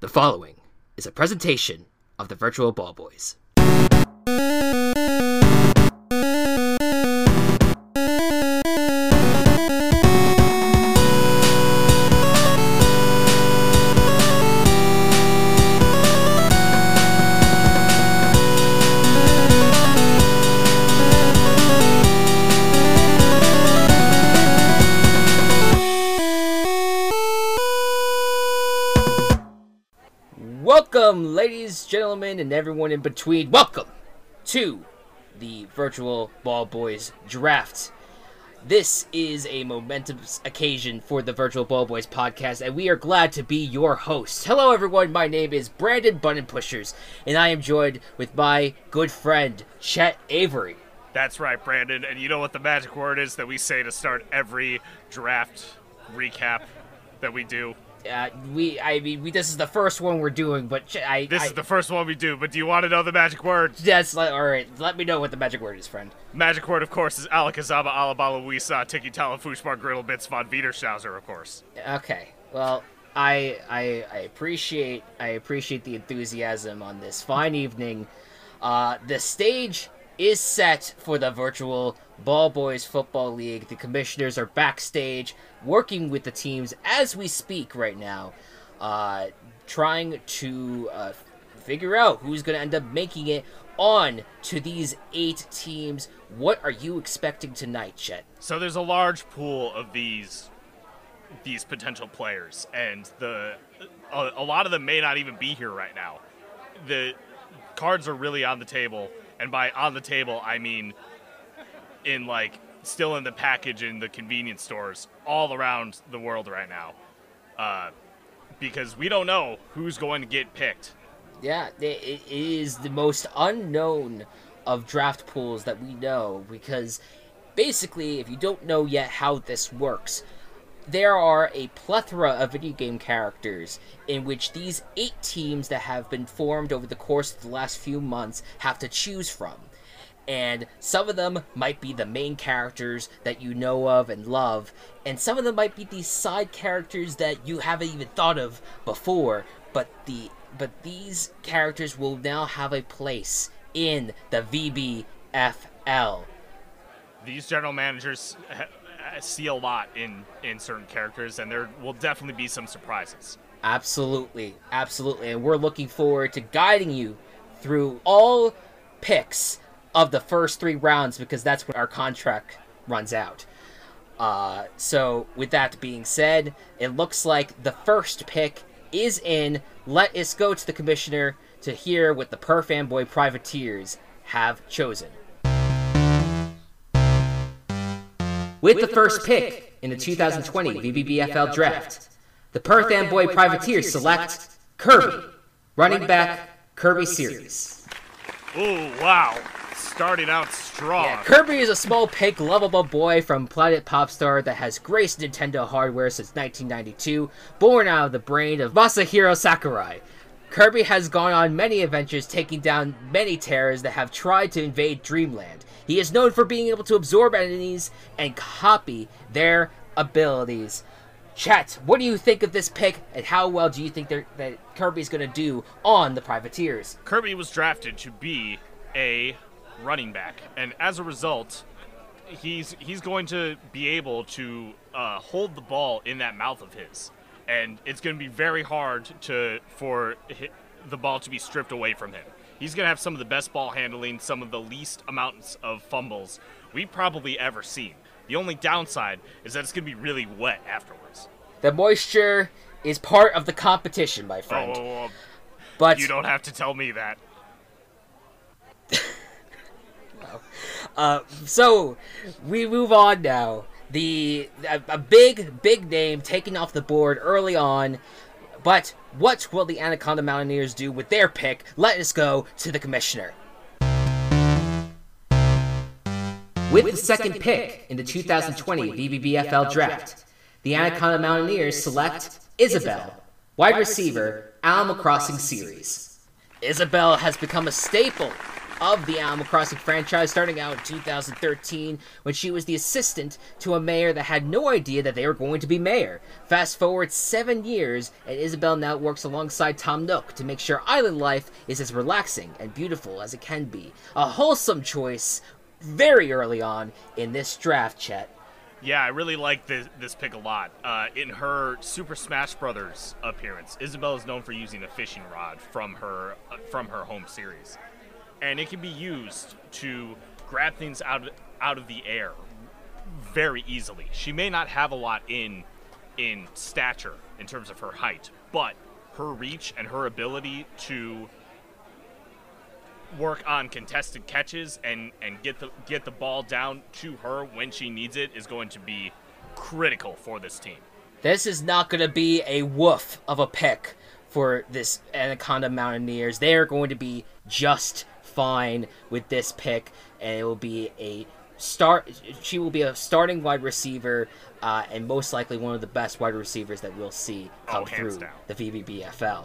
The following is a presentation of the Virtual Ball Boys. Welcome, ladies, gentlemen, and everyone in between. Welcome to the Virtual Ball Boys Draft. This is a momentous occasion for the Virtual Ball Boys podcast, and we are glad to be your hosts. Hello, everyone. My name is Brandon Button Pushers, and I am joined with my good friend Chet Avery. That's right, Brandon. And you know what the magic word is that we say to start every draft recap that we do? Uh, we, I mean, we, this is the first one we're doing, but Ch- I, This I, is the first one we do, but do you want to know the magic word? Yes. all right. Let me know what the magic word is, friend. Magic word, of course, is Alakazama, Alabala, Wisa, Tiki Tala, Fushbar, Griddle, Bits, Von Wiederschauser, of course. Okay. Well, I, I I appreciate I appreciate the enthusiasm on this fine evening. Uh, the stage is set for the virtual Ball Boys Football League. The commissioners are backstage working with the teams as we speak right now, uh, trying to uh, figure out who's going to end up making it on to these eight teams. What are you expecting tonight, Chet? So there's a large pool of these these potential players, and the a, a lot of them may not even be here right now. The cards are really on the table, and by on the table I mean in like still in the package in the convenience stores all around the world right now, uh, because we don't know who's going to get picked. Yeah, it is the most unknown of draft pools that we know because basically, if you don't know yet how this works, there are a plethora of video game characters in which these eight teams that have been formed over the course of the last few months have to choose from. And some of them might be the main characters that you know of and love, and some of them might be these side characters that you haven't even thought of before, but the but these characters will now have a place in the VBFL. These general managers see a lot in in certain characters, and there will definitely be some surprises. Absolutely, absolutely. And we're looking forward to guiding you through all picks of the first three rounds because that's when our contract runs out. Uh, so, with that being said, it looks like the first pick is in. Let us go to the commissioner to hear what the Perth Amboy Privateers have chosen. With the first pick in the 2020 VBBFL draft, the Perth Amboy Privateers select Kirby, running back Kirby Series. Oh wow, starting out strong. Yeah, Kirby is a small, pink, lovable boy from Planet Popstar that has graced Nintendo hardware since 1992, born out of the brain of Masahiro Sakurai. Kirby has gone on many adventures, taking down many terrors that have tried to invade Dreamland. He is known for being able to absorb enemies and copy their abilities. Chet, what do you think of this pick, and how well do you think that Kirby's going to do on the Privateers? Kirby was drafted to be a running back, and as a result, he's he's going to be able to uh, hold the ball in that mouth of his, and it's going to be very hard to for the ball to be stripped away from him. He's going to have some of the best ball handling, some of the least amounts of fumbles we've probably ever seen. The only downside is that it's going to be really wet afterwards. The moisture is part of the competition, my friend. Oh, but you don't have to tell me that. Uh, so we move on now. The a, a big, big name taken off the board early on. But what will the Anaconda Mountaineers do with their pick? Let us go to the commissioner. With the second pick in the 2020 VBBFL draft, the Anaconda Mountaineers select Isabelle, wide receiver, Animal Crossing series. Isabel has become a staple of the Animal Crossing franchise, starting out in 2013 when she was the assistant to a mayor that had no idea that they were going to be mayor. Fast forward seven years, and Isabelle now works alongside Tom Nook to make sure island life is as relaxing and beautiful as it can be. A wholesome choice very early on in this draft, Chet. Yeah, I really like this, this pick a lot. Uh, in her Super Smash Brothers appearance, Isabelle is known for using a fishing rod from her uh, from her home series, and it can be used to grab things out of, out of the air very easily. She may not have a lot in in stature in terms of her height, but her reach and her ability to work on contested catches and and get the get the ball down to her when she needs it is going to be critical for this team. This is not going to be a woof of a pick for this Anaconda Mountaineers. They are going to be just fine with this pick, and it will be a start. She will be a starting wide receiver, uh, and most likely one of the best wide receivers that we'll see come oh, through down. the VBBFL.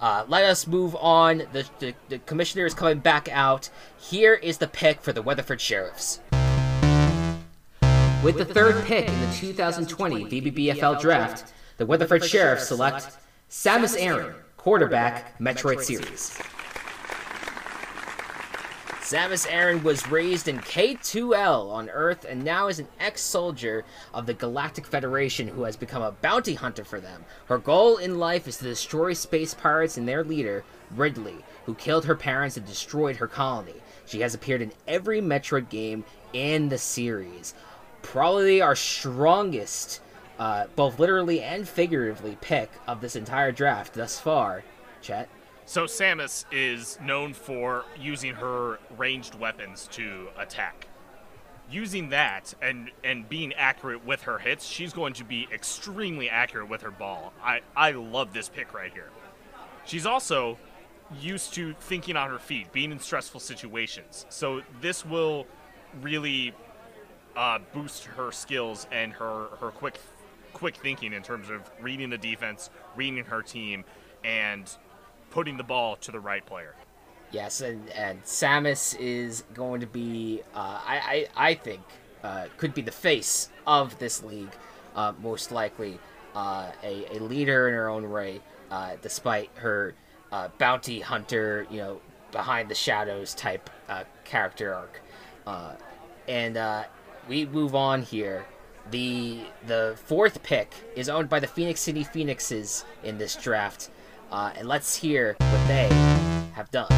Uh, let us move on. The, the, the commissioner is coming back out. Here is the pick for the Weatherford Sheriffs. With the third pick in the 2020 VBBFL draft, the Weatherford Sheriffs select Samus Aran, quarterback, Metroid Series. Samus Aran was raised in K2L on Earth and now is an ex soldier of the Galactic Federation who has become a bounty hunter for them. Her goal in life is to destroy space pirates and their leader, Ridley, who killed her parents and destroyed her colony. She has appeared in every Metroid game in the series. Probably our strongest, uh, both literally and figuratively, pick of this entire draft thus far. Chet. So Samus is known for using her ranged weapons to attack. Using that and and being accurate with her hits, she's going to be extremely accurate with her ball. I I love this pick right here. She's also used to thinking on her feet, being in stressful situations. So this will really uh, boost her skills and her her quick quick thinking in terms of reading the defense, reading her team, and putting the ball to the right player. Yes, and, and Samus is going to be, uh, I, I, I think, uh, could be the face of this league, uh, most likely. Uh, a, a leader in her own right, uh, despite her uh, bounty hunter, you know, behind the shadows type character arc. and we move on here. The the fourth pick is owned by the Phoenix City Phoenixes in this draft. Uh, and let's hear what they have done.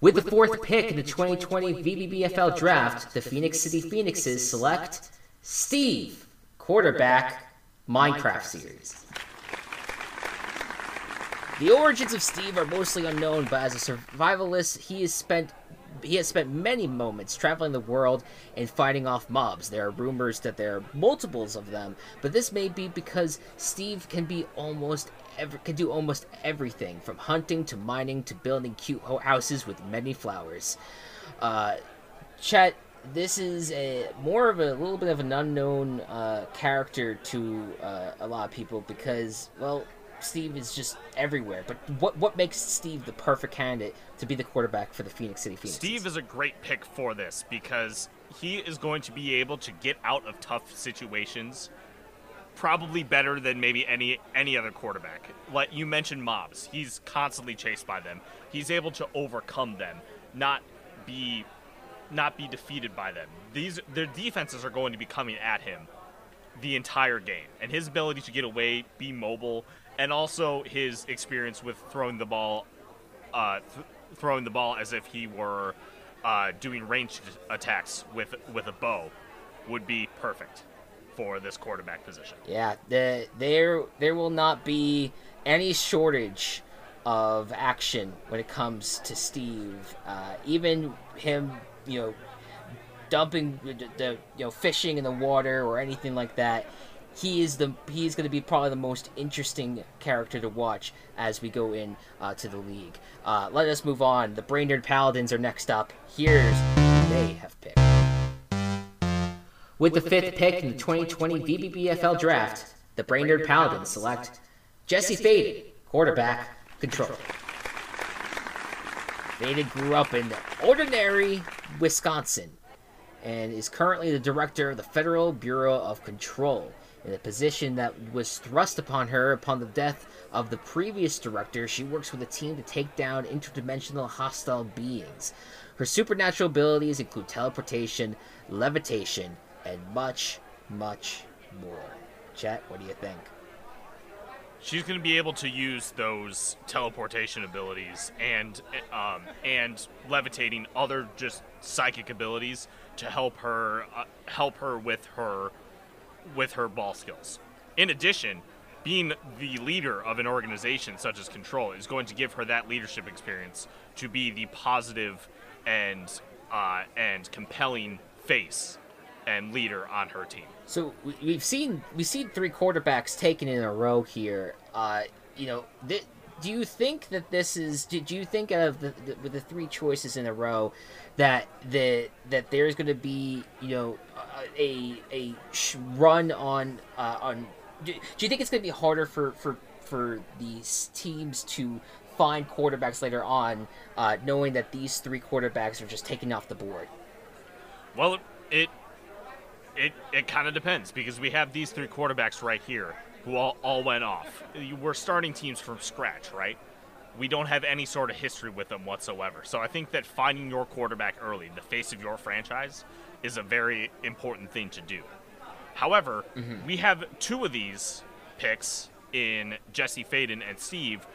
With the fourth pick in the 2020 VBBFL draft, the Phoenix City Phoenixes select Steve, quarterback, Minecraft series. The origins of Steve are mostly unknown, but as a survivalist, he has spent he has spent many moments traveling the world and fighting off mobs. There are rumors that there are multiples of them, but this may be because Steve can be almost can do almost everything from hunting to mining to building cute houses with many flowers. Uh, Chet, this is a more of a little bit of an unknown uh, character to uh, a lot of people because, well, Steve is just everywhere. But what what makes Steve the perfect candidate to be the quarterback for the Phoenix City Phoenix? Steve is a great pick for this because he is going to be able to get out of tough situations probably better than maybe any any other quarterback. Like you mentioned mobs, he's constantly chased by them. He's able to overcome them, not be not be defeated by them. These their defenses are going to be coming at him the entire game. And his ability to get away, be mobile, and also his experience with throwing the ball, uh, th- throwing the ball as if he were uh, doing ranged attacks with with a bow, would be perfect for this quarterback position. Yeah, the, there there will not be any shortage of action when it comes to Steve. Uh, even him, you know, dumping the, the you know fishing in the water or anything like that he is the he's going to be probably the most interesting character to watch as we go in uh, to the league. Uh, let us move on. The Brainerd Paladins are next up. Here's who they have picked. With the fifth pick in the 2020 VBBFL draft, the Brainerd Paladins select Jesse Faden, quarterback, control. Faden grew up in ordinary Wisconsin and is currently the director of the Federal Bureau of Control. In a position that was thrust upon her upon the death of the previous director, she works with a team to take down interdimensional hostile beings. Her supernatural abilities include teleportation, levitation, and much, much more. Chet, what do you think? She's going to be able to use those teleportation abilities and um, and levitating other just psychic abilities to help her uh, help her with her with her ball skills. In addition, being the leader of an organization such as Control is going to give her that leadership experience to be the positive and uh, and compelling face and leader on her team. So we, have seen we've seen three quarterbacks taken in a row here. Uh, you know, th- do you think that this is? Do you think of the, the, with the three choices in a row that the that there's going to be you know a a run on uh, on? Do, do you think it's going to be harder for for for these teams to find quarterbacks later on, uh, knowing that these three quarterbacks are just taken off the board? Well, it it it kind of depends because we have these three quarterbacks right here who all, all went off. We're starting teams from scratch, right? We don't have any sort of history with them whatsoever. So I think that finding your quarterback early, the face of your franchise, is a very important thing to do. However, mm-hmm. we have two of these picks in Jesse Faden and Steve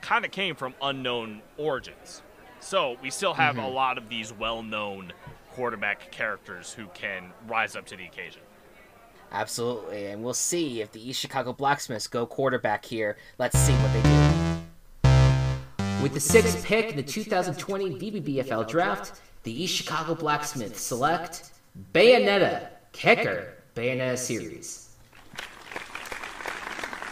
kind of came from unknown origins. So we still have mm-hmm. a lot of these well known quarterback characters who can rise up to the occasion. Absolutely, and we'll see if the East Chicago Blacksmiths go quarterback here. Let's see what they do. With the sixth pick in the 2020 VBBFL draft, the East Chicago Blacksmiths select Bayonetta, kicker, Bayonetta series.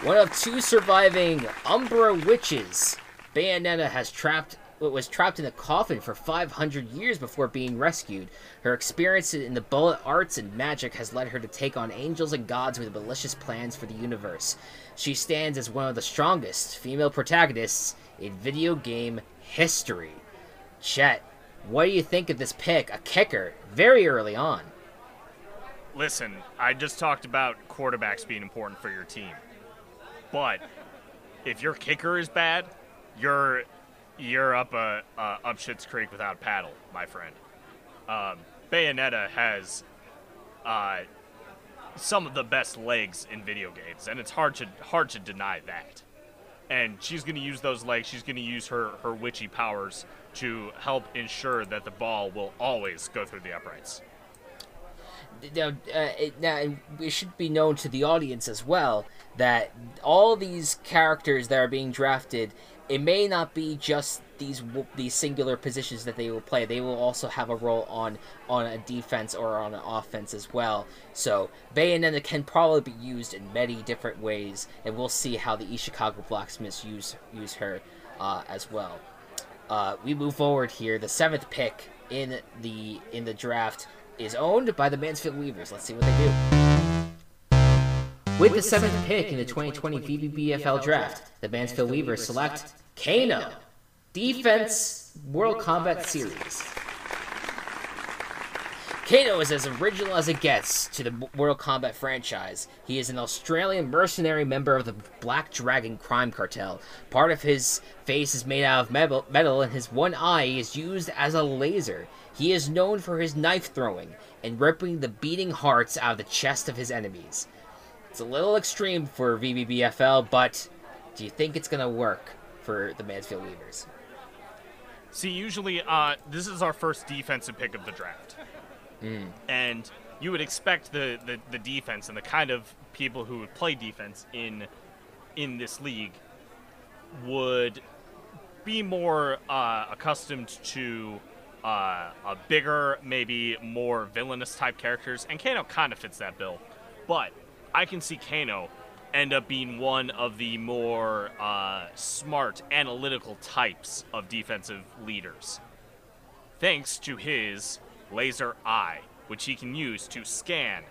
One of two surviving Umbra witches, Bayonetta has trapped was trapped in a coffin for 500 years before being rescued. Her experience in the bullet arts and magic has led her to take on angels and gods with malicious plans for the universe. She stands as one of the strongest female protagonists in video game history. Chet, what do you think of this pick? A kicker, very early on. Listen, I just talked about quarterbacks being important for your team. But if your kicker is bad, you're you're up a uh, uh, up Shit's Creek without paddle, my friend. Um, Bayonetta has uh, some of the best legs in video games, and it's hard to hard to deny that. And she's going to use those legs. She's going to use her her witchy powers to help ensure that the ball will always go through the uprights. Now, uh, now, it should be known to the audience as well that all these characters that are being drafted it may not be just these these singular positions that they will play. They will also have a role on on a defense or on an offense as well. So Bayonetta can probably be used in many different ways, and we'll see how the East Chicago Blacksmiths use use her uh, as well. Uh, we move forward here. The seventh pick in the in the draft is owned by the Mansfield Weavers. Let's see what they do. With the seventh pick in the 2020 VBBFL draft, the Mansfield Weavers select Kano, Defense Mortal Kombat Series. Kano is as original as it gets to the Mortal Kombat franchise. He is an Australian mercenary member of the Black Dragon crime cartel. Part of his face is made out of metal, and his one eye is used as a laser. He is known for his knife throwing and ripping the beating hearts out of the chest of his enemies. It's a little extreme for VBBFL, but do you think it's going to work? for the Mansfield Weavers. See, usually uh, this is our first defensive pick of the draft. Mm. And you would expect the, the, the, defense and the kind of people who would play defense in in this league would be more uh, accustomed to uh, a bigger, maybe more villainous type characters, and Kano kind of fits that bill. But I can see Kano end up being one of the more uh, smart, analytical types of defensive leaders. Thanks to his laser eye, which he can use to scan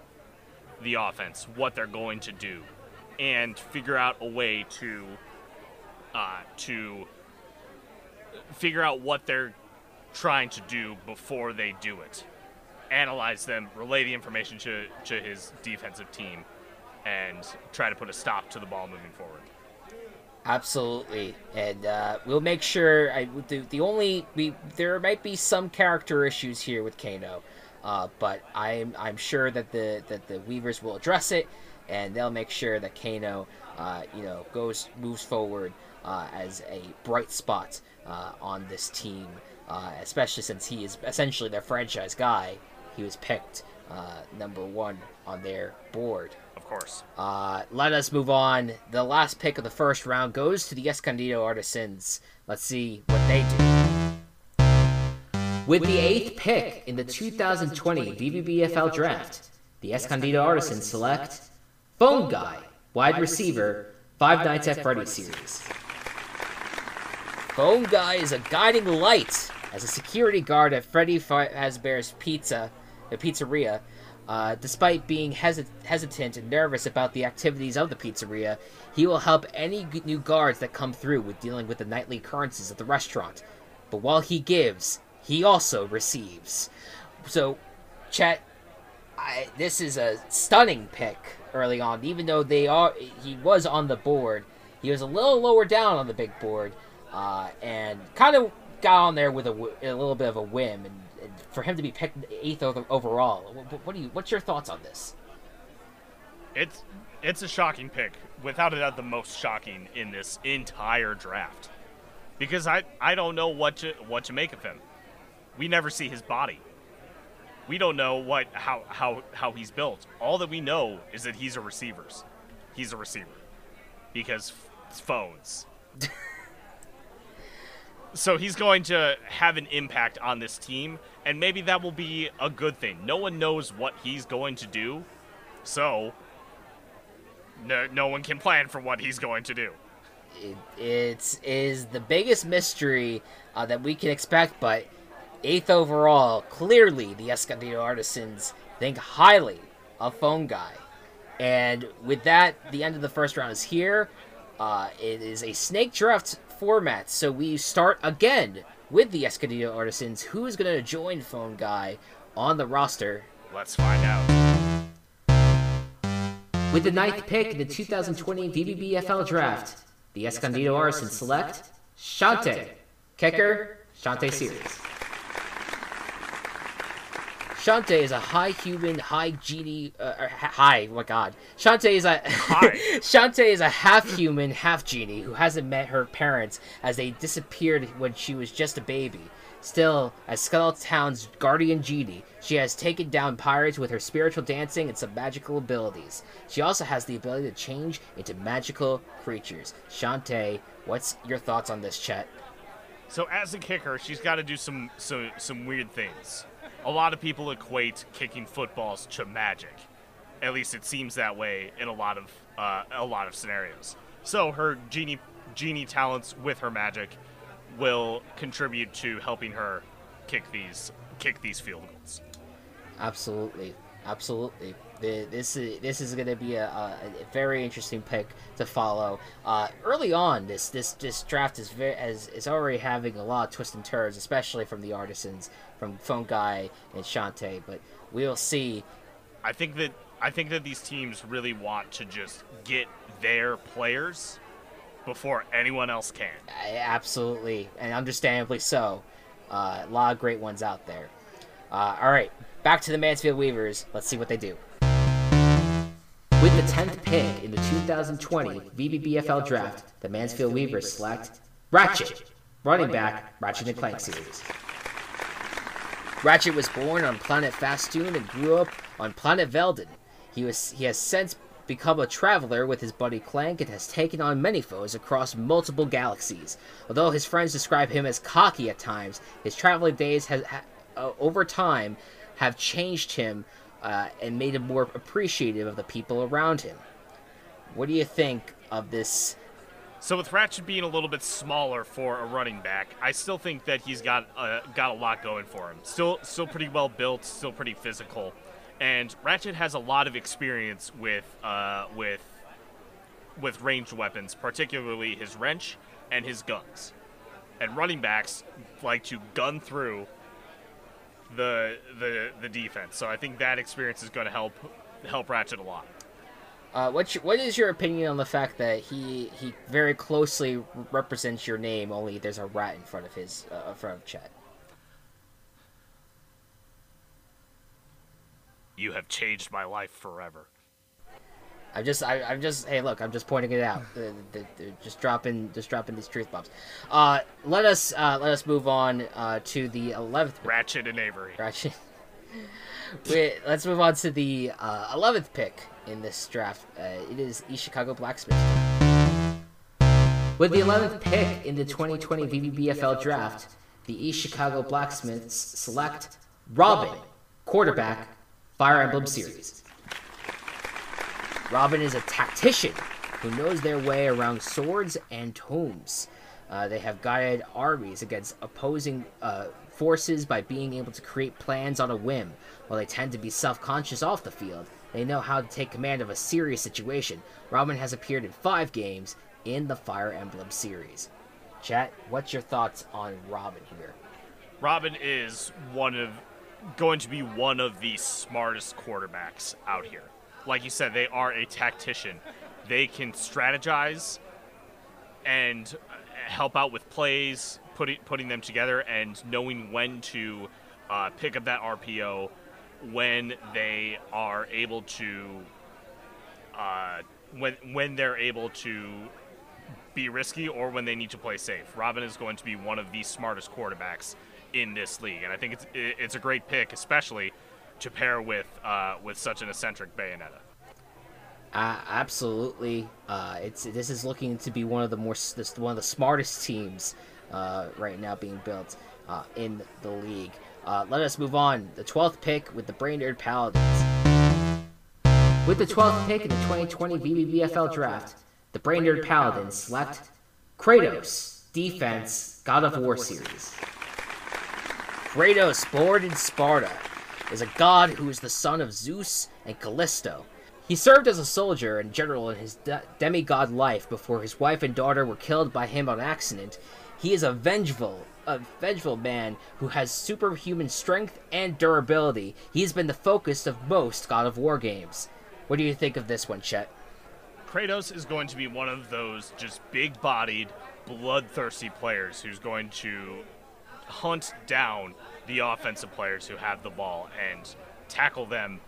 the offense, what they're going to do, and figure out a way to uh, to figure out what they're trying to do before they do it. Analyze them, relay the information to, to his defensive team, and try to put a stop to the ball moving forward. Absolutely, and uh, we'll make sure. I the, the only we there might be some character issues here with Kano, uh, but I'm I'm sure that the that the Weavers will address it, and they'll make sure that Kano, uh, you know, goes moves forward uh, as a bright spot uh, on this team, uh, especially since he is essentially their franchise guy. He was picked number one on their board course. Uh, let us move on. The last pick of the first round goes to the Escondido Artisans. Let's see what they do. With the eighth pick in the 2020 VBBFL draft, the Escondido Artisans select Phone Guy, wide receiver, Five Nights at Freddy's series. Phone Guy is a guiding light as a security guard at Freddy Fazbear's Pizza, the pizzeria, uh, despite being hesit- hesitant and nervous about the activities of the pizzeria, he will help any g- new guards that come through with dealing with the nightly occurrences of the restaurant. But while he gives, he also receives. So, Chet, I, this is a stunning pick early on. Even though they are, he was on the board. He was a little lower down on the big board, uh, and kind of got on there with a, a little bit of a whim and for him to be picked eighth overall. What, what do you? What's your thoughts on this? It's it's a shocking pick, without a doubt, the most shocking in this entire draft, because I I don't know what to what to make of him. We never see his body. We don't know what how how how he's built. All that we know is that he's a receiver. He's a receiver because phones. so he's going to have an impact on this team, and maybe that will be a good thing. No one knows what he's going to do, so no, no one can plan for what he's going to do. It it's, is the biggest mystery uh, that we can expect, but eighth overall, clearly the Escondido Artisans think highly of Phone Guy. And with that, the end of the first round is here. Uh, it is a snake draft format, so we start again with the Escondido Artisans. Who is going to join Phone Guy on the roster? Let's find out. With the ninth pick in the 2020 VBBFL draft, the Escondido Artisans select Shantae, kicker, Shantae Series. Shantae is a high human, high genie. Uh, high, oh my god. Shantae is a Shantae is a half human, half genie who hasn't met her parents as they disappeared when she was just a baby. Still, as Skeleton Town's guardian genie, she has taken down pirates with her spiritual dancing and some magical abilities. She also has the ability to change into magical creatures. Shantae, what's your thoughts on this, Chet? So as a kicker, she's got to do some, some some weird things a lot of people equate kicking footballs to magic. At least it seems that way in a lot of uh, a lot of scenarios. So her genie genie talents with her magic will contribute to helping her kick these kick these field goals. Absolutely, absolutely. This is this is going to be a, a, very interesting pick to follow. Uh, early on, this this this draft is very as is already having a lot of twists and turns, especially from the artisans, from Phone Guy and Shantae. But we'll see. I think that I think that these teams really want to just get their players before anyone else can. Absolutely, and understandably so. Uh, a lot of great ones out there. Uh, all right, back to the Mansfield Weavers. Let's see what they do. With the 10th pick in the 2020 VBBFL draft, the Mansfield Weavers select Ratchet, running back, Ratchet and Clank series. Ratchet was born on planet Fastoon and grew up on planet Veldin. He, was, he has since become a traveler with his buddy Clank and has taken on many foes across multiple galaxies. Although his friends describe him as cocky at times, his traveling days has, uh, over time have changed him uh, and made him more appreciative of the people around him. What do you think of this? So with Ratchet being a little bit smaller for a running back, I still think that he's got uh, got a lot going for him. Still, still pretty well built, still pretty physical, and Ratchet has a lot of experience with uh, with with ranged weapons, particularly his wrench and his guns. and running backs like to gun through the the the defense. So I think that experience is going to help help Ratchet a lot. Uh, what's your, what is your opinion on the fact that he he very closely represents your name? Only there's a rat in front of his uh, in front of Chet. You have changed my life forever. I'm just, I, am just, hey, look, I'm just pointing it out. the, the, the, just dropping, just dropping these truth bombs. Uh, let us, uh, let us move on uh, to the eleventh. Ratchet and Avery. Ratchet. Wait, let's move on to the uh, eleventh pick in this draft. Uh, it is East Chicago Blacksmith. With the eleventh pick in the 2020 VBBFL draft, the East Chicago Blacksmiths select Robin, quarterback, Fire Emblem series. Robin is a tactician who knows their way around swords and tomes. Uh, they have guided armies against opposing uh, forces by being able to create plans on a whim. While they tend to be self conscious off the field, they know how to take command of a serious situation. Robin has appeared in five games in the Fire Emblem series. Chet, what's your thoughts on Robin here? Robin is one of going to be one of the smartest quarterbacks out here like you said, they are a tactician. They can strategize and help out with plays, putting putting them together, and knowing when to uh, pick up that RPO when they are able to uh, when when they're able to be risky or when they need to play safe. Robin is going to be one of the smartest quarterbacks in this league, and I think it's it's a great pick, especially to pair with uh, with such an eccentric Bayonetta. Uh, absolutely, uh, it's this is looking to be one of the more this, one of the smartest teams uh, right now being built uh, in the league. Uh, let us move on. The twelfth pick with the Brainerd Paladins. With the twelfth pick in the 2020 VBBFL draft, the Brainerd Paladins select Kratos, Defense, God of War series. Kratos, born in Sparta, is a god who is the son of Zeus and Callisto. He served as a soldier and general in his de- demigod life before his wife and daughter were killed by him on accident. He is a vengeful, a vengeful man who has superhuman strength and durability. He has been the focus of most God of War games. What do you think of this one, Chet? Kratos is going to be one of those just big bodied, bloodthirsty players who's going to hunt down the offensive players who have the ball and tackle them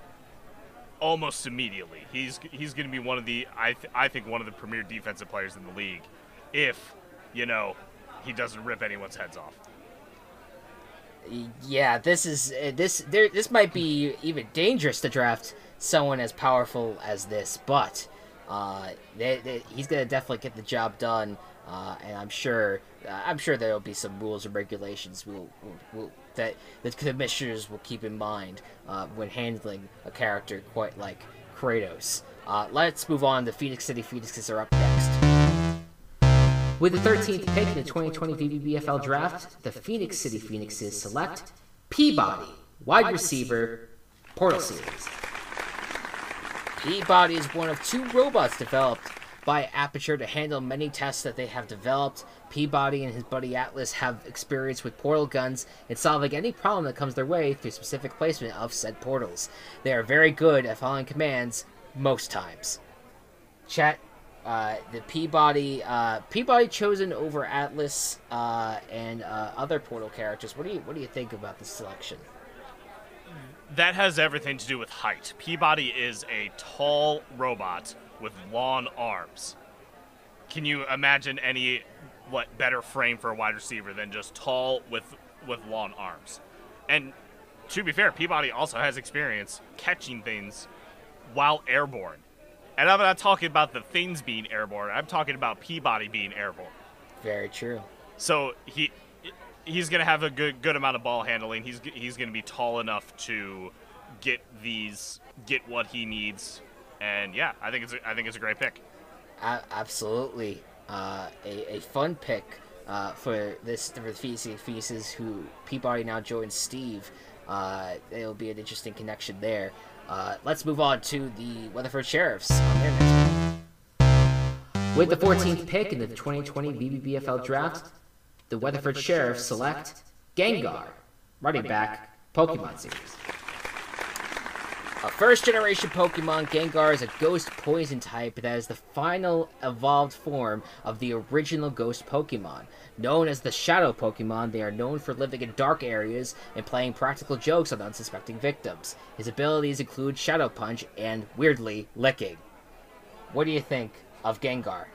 almost immediately. He's he's going to be one of the I th- I think one of the premier defensive players in the league, if you know he doesn't rip anyone's heads off. Yeah, this is uh, this there. This might be even dangerous to draft someone as powerful as this, but uh, they, they, he's gonna definitely get the job done. Uh, and I'm sure uh, I'm sure there'll be some rules and regulations we'll, we'll, we'll, that the commissioners will keep in mind uh, when handling a character quite like Kratos. Uh, let's move on. The Phoenix City Phoenixes are up next. With the 13th pick in the 2020 VBBFL draft, the Phoenix City Phoenixes select P-body, wide receiver, Portal Series. P-body is one of two robots developed by Aperture to handle many tests that they have developed. P-body and his buddy Atlas have experience with portal guns and solving any problem that comes their way through specific placement of said portals. They are very good at following commands most times. Chet, uh, the P-body, uh, P-body chosen over Atlas uh, and uh, other portal characters. What do you what do you think about the selection? That has everything to do with height. P-body is a tall robot with long arms. Can you imagine any what better frame for a wide receiver than just tall with with long arms? And to be fair, P-body also has experience catching things while airborne. And I'm not talking about the things being airborne. I'm talking about P-body being airborne. Very true. So he he's going to have a good good amount of ball handling. He's he's going to be tall enough to get these get what he needs and yeah, I think it's a, I think it's a great pick. absolutely, uh, a, a fun pick uh, for this for the Feces Feces who P-body now joins Steve. Uh, it'll be an interesting connection there. Uh, let's move on to the Weatherford Sheriffs next. With the 14th pick in the 2020 VBBFL draft, the Weatherford Sheriffs select Gengar, running back, Pokemon series. A first generation Pokemon, Gengar is a ghost poison type that is the final evolved form of the original ghost Pokemon. Known as the Shadow Pokemon, they are known for living in dark areas and playing practical jokes on unsuspecting victims. His abilities include Shadow Punch and, weirdly, Licking. What do you think of Gengar?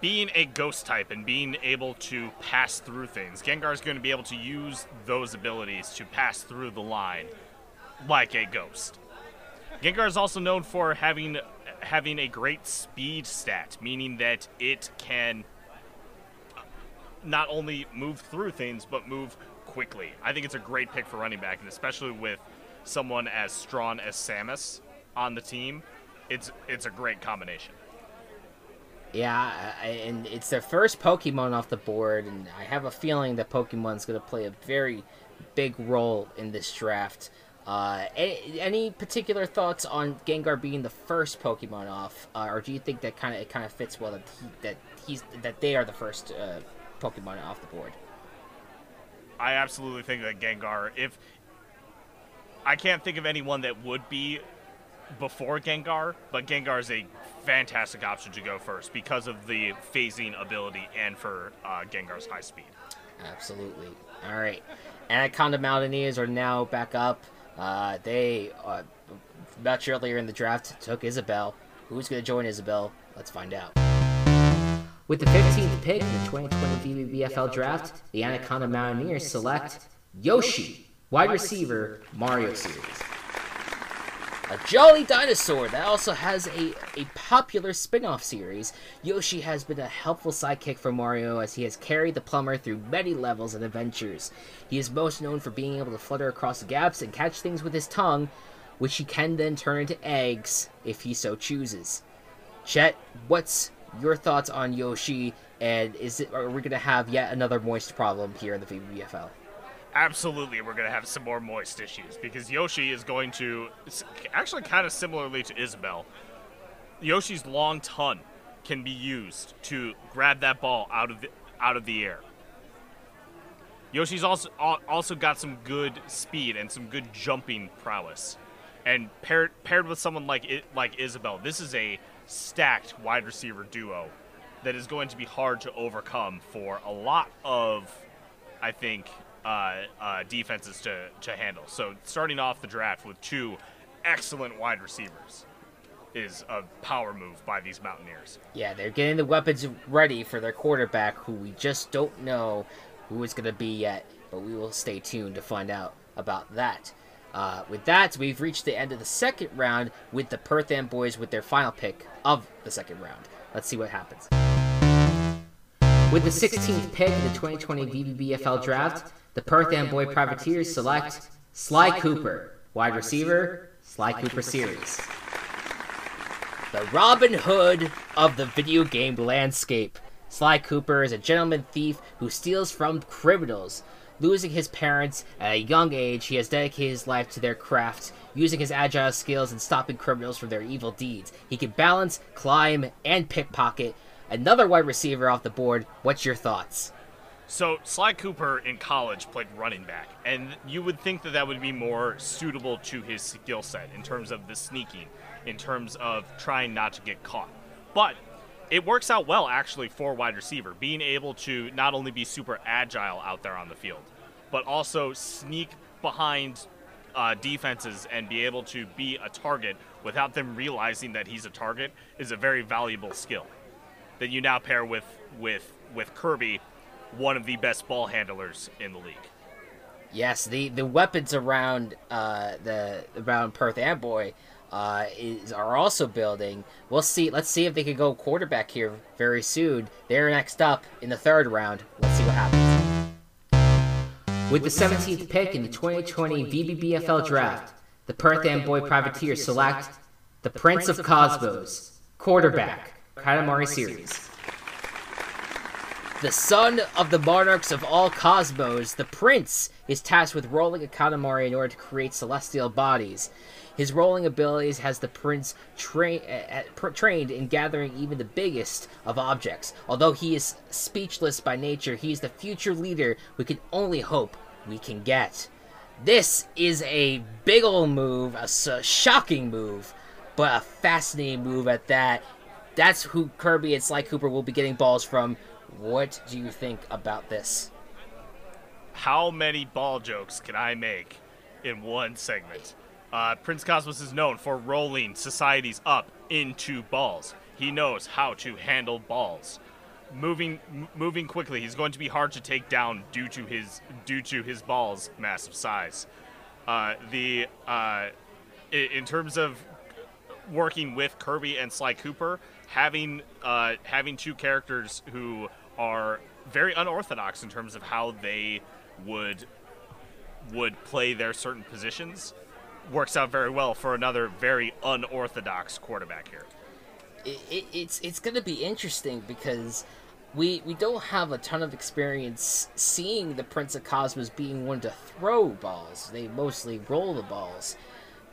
being a ghost type and being able to pass through things, Gengar is going to be able to use those abilities to pass through the line like a ghost. Gengar is also known for having having a great speed stat, meaning that it can not only move through things but move quickly. I think it's a great pick for running back, and especially with someone as strong as Samus on the team, it's it's a great combination. Yeah, and it's their first Pokemon off the board, and I have a feeling that Pokemon's going to play a very big role in this draft. Uh, any, any, particular thoughts on Gengar being the first Pokemon off, uh, or do you think that kind of it kind of fits well that he, that he's that they are the first uh, Pokemon off the board? I absolutely think that Gengar, if I can't think of anyone that would be before Gengar, but Gengar is a fantastic option to go first because of the phasing ability and for uh, Gengar's high speed. Absolutely. All right. Anaconda Mountaineers are now back up. Uh, they, uh, much earlier in the draft, took Isabelle. Who's going to join Isabelle? Let's find out. With the 15th pick in the 2020 VBBFL draft, the Anaconda Mountaineers select Yoshi, wide receiver, Mario series. A jolly dinosaur that also has a, a popular spin off series, Yoshi has been a helpful sidekick for Mario as he has carried the plumber through many levels and adventures. He is most known for being able to flutter across gaps and catch things with his tongue, which he can then turn into eggs if he so chooses. Chet, what's your thoughts on Yoshi, and is it are we gonna have yet another moist problem here in the VBFL? Absolutely we're going to have some more moist issues because Yoshi is going to actually kind of similarly to Isabelle. Yoshi's long ton can be used to grab that ball out of the out of the air. Yoshi's also also got some good speed and some good jumping prowess. And paired paired with someone like like Isabelle, this is a stacked wide receiver duo that is going to be hard to overcome for a lot of I think uh, uh, defenses to, to handle. So starting off the draft with two excellent wide receivers is a power move by these Mountaineers. Yeah, they're getting the weapons ready for their quarterback, who we just don't know who it's going to be yet, but we will stay tuned to find out about that. Uh, with that, we've reached the end of the second round with the Perth Amboys with their final pick of the second round. Let's see what happens. With the 16th pick in the 2020 VBBFL draft, the Perth Amboy Privateers select Sly Cooper, wide receiver, Sly Cooper series. The Robin Hood of the video game landscape. Sly Cooper is a gentleman thief who steals from criminals. Losing his parents at a young age, he has dedicated his life to their craft, using his agile skills and stopping criminals from their evil deeds. He can balance, climb, and pickpocket. Another wide receiver off the board. What's your thoughts? So Sly Cooper in college played running back, and you would think that that would be more suitable to his skill set in terms of the sneaking, in terms of trying not to get caught. But it works out well actually for wide receiver, being able to not only be super agile out there on the field, but also sneak behind uh, defenses and be able to be a target without them realizing that he's a target is a very valuable skill that you now pair with with with Kirby one of the best ball handlers in the league. Yes, the, the weapons around uh, the around Perth Amboy uh, is are also building. We'll see. Let's see if they can go quarterback here very soon. They're next up in the third round. Let's see what happens. With the 17th pick in the 2020 VBBFL draft, the Perth Amboy Privateers select the Prince of Cosmos, quarterback, Katamari Series. The son of the monarchs of all cosmos, the prince is tasked with rolling a Katamari in order to create celestial bodies. His rolling abilities has the prince tra- uh, trained in gathering even the biggest of objects. Although he is speechless by nature, he is the future leader we can only hope we can get. This is a big ol' move, a, a shocking move, but a fascinating move at that. That's who Kirby and Sly Cooper will be getting balls from. What do you think about this? How many ball jokes can I make in one segment? Uh, Prince Cosmos is known for rolling societies up into balls. He knows how to handle balls. Moving, m- moving quickly, he's going to be hard to take down due to his due to his balls' massive size. Uh, the uh, in terms of working with Kirby and Sly Cooper, having uh, having two characters who are very unorthodox in terms of how they would would play their certain positions works out very well for another very unorthodox quarterback here. It, it, it's it's going to be interesting because we we don't have a ton of experience seeing the Prince of Cosmos being one to throw balls. They mostly roll the balls.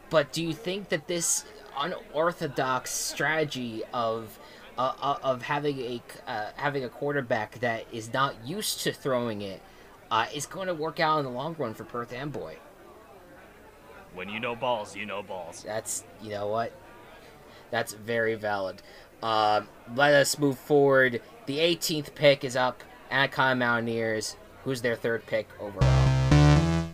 But do you think that this unorthodox strategy of uh, uh of having a uh, having a quarterback that is not used to throwing it uh, is going to work out in the long run for Perth Amboy? When you know balls, you know balls. That's you know what. That's very valid. Uh, let us move forward. The 18th pick is up. Anaconda Mountaineers. Who's their third pick overall?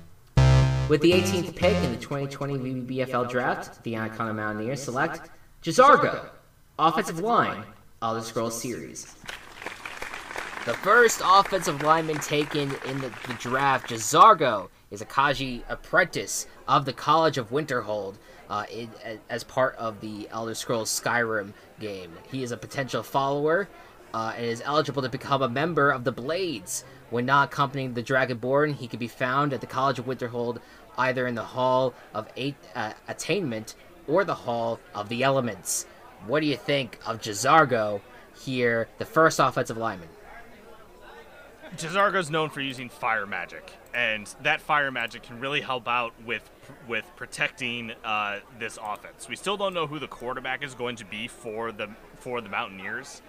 With the 18th pick in the 2020 VBBFL draft, the Anaconda Mountaineers select J'zargo, offensive line, Elder Scrolls series. The first offensive lineman taken in the, the draft, J'zargo, is a Khajiit apprentice of the College of Winterhold uh, in, as part of the Elder Scrolls Skyrim game. He is a potential follower uh, and is eligible to become a member of the Blades. When not accompanying the Dragonborn, he can be found at the College of Winterhold either in the Hall of Eight, uh, Attainment or the Hall of the Elements. What do you think of J'zargo here, the first offensive lineman? J'zargo's known for using fire magic, and that fire magic can really help out with with protecting uh, this offense. We still don't know who the quarterback is going to be for the for the Mountaineers,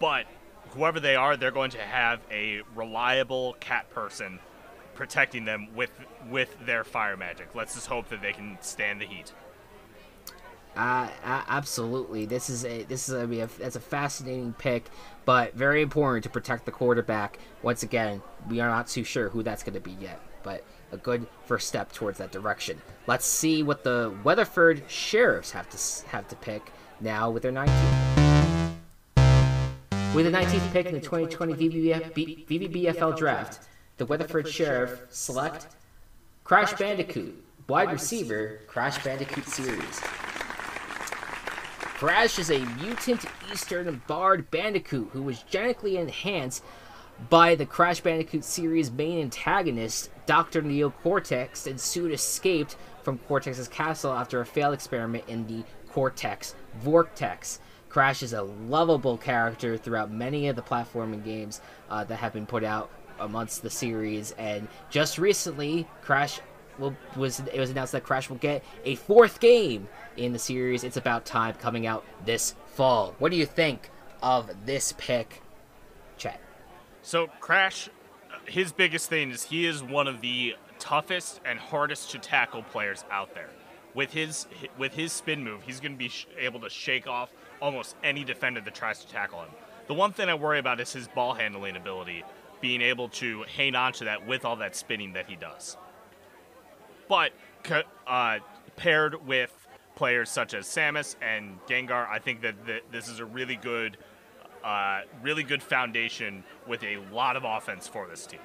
but whoever they are, they're going to have a reliable cat person protecting them with with their fire magic. Let's just hope that they can stand the heat. Uh, absolutely. This is a this is a, a that's a fascinating pick, but very important to protect the quarterback. Once again, we are not too sure who that's going to be yet, but a good first step towards that direction. Let's see what the Weatherford Sheriffs have to have to pick now with their 19th. With the 19th pick in the 2020 VBBF, VBBFL draft, the Weatherford Sheriff select Crash Bandicoot, wide receiver, Crash Bandicoot series. Crash is a mutant Eastern Barred Bandicoot who was genetically enhanced by the Crash Bandicoot series' main antagonist, Dr. Neo Cortex, and soon escaped from Cortex's castle after a failed experiment in the Cortex Vortex. Crash is a lovable character throughout many of the platforming games uh, that have been put out amongst the series, and just recently, Crash will, was it was announced that Crash will get a fourth game in the series. It's about time coming out this fall. What do you think of this pick, Chet? So Crash, his biggest thing is he is one of the toughest and hardest to tackle players out there. With his with his spin move, he's going to be sh- able to shake off almost any defender that tries to tackle him. The one thing I worry about is his ball handling ability, being able to hang on to that with all that spinning that he does. But uh, paired with players such as Samus and Gengar, I think that, this is a really good, uh, really good foundation with a lot of offense for this team.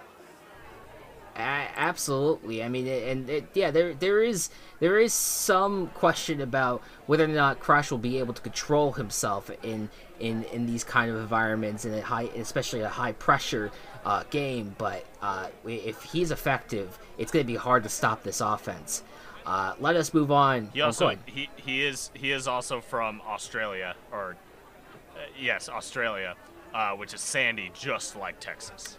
absolutely. I mean, and it, yeah, there there is there is some question about whether or not Crash will be able to control himself in in in these kind of environments and high, especially a high pressure uh, game. But uh, if he's effective, it's going to be hard to stop this offense. Uh, let us move on. He also he, he is he is also from Australia or uh, yes Australia, uh, which is sandy, just like Texas.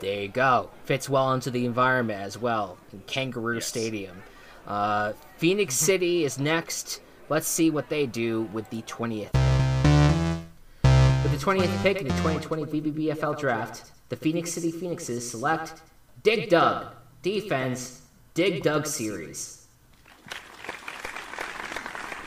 There you go. Fits well into the environment as well. In Kangaroo Yes. Stadium. Uh, Phoenix City is next. Let's see what they do with the 20th. With the 20th pick in the 2020 VBBFL draft, the Phoenix City Phoenixes select Dig Dug, Defense, Dig Dug Series.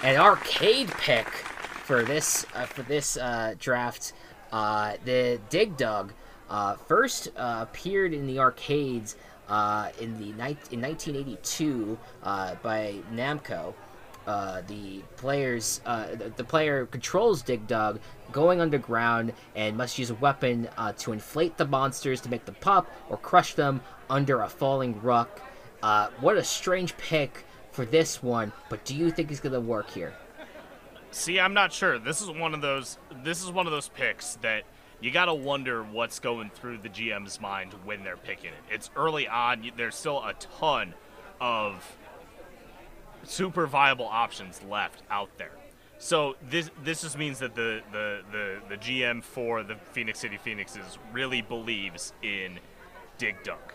An arcade pick for this uh, for this uh, draft. Uh, the Dig Dug uh, first uh, appeared in the arcades uh, in the ni- in 1982 uh, by Namco. Uh, the players, uh, the, the player controls Dig Dug, going underground and must use a weapon uh, to inflate the monsters to make them pop or crush them under a falling rock. Uh, what a strange pick for this one, but do you think he's gonna work here? See, I'm not sure. This is one of those. This is one of those picks that you gotta wonder what's going through the GM's mind when they're picking it. It's early on. There's still a ton of super viable options left out there. So this this just means that the the the, the GM for the Phoenix City Phoenixes really believes in Dig Dug.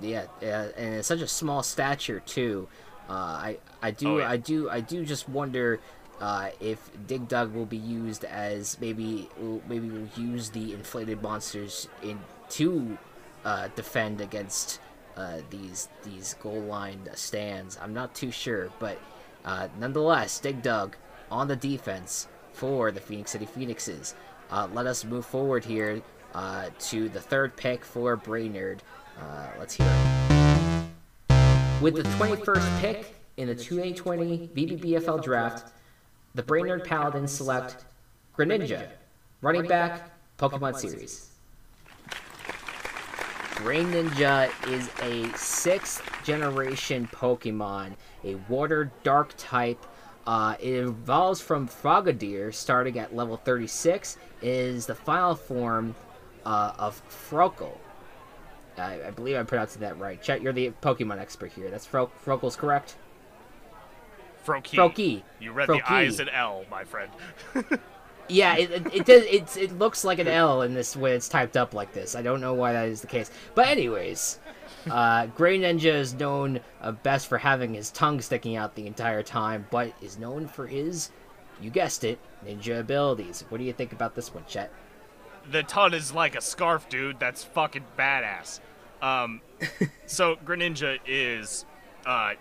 Yeah, yeah, and it's such a small stature too. Uh, I I do Oh, yeah. I do I do just wonder uh, if Dig Dug will be used as maybe maybe we'll use the inflated monsters in to uh, defend against uh, these these goal line stands. I'm not too sure, but uh, nonetheless, Dig Dug on the defense for the Phoenix City Phoenixes. Uh, let us move forward here uh, to the third pick for Brainerd. Uh, let's hear it. With the 21st pick in the 2020 VBBFL draft, the Brainerd Paladins select Greninja, running back, Pokemon series. Greninja is a sixth generation Pokemon, a water dark type. Uh, it evolves from Frogadier, starting at level 36. It is the final form uh, of Froakle. I, I believe I'm pronouncing that right. Chet, you're the Pokemon expert here. That's Fro- Froakle's correct? Froakie. Froakie. You read Froakie. the as an L, my friend. Yeah, it, it, it does. It's, it looks like an L in this when it's typed up like this. I don't know why that is the case. But anyways, uh, Gray Ninja is known uh, best for having his tongue sticking out the entire time, but is known for his, you guessed it, ninja abilities. What do you think about this one, Chet? the ton is like a scarf, dude. That's fucking badass. Um, so Greninja is uh, i-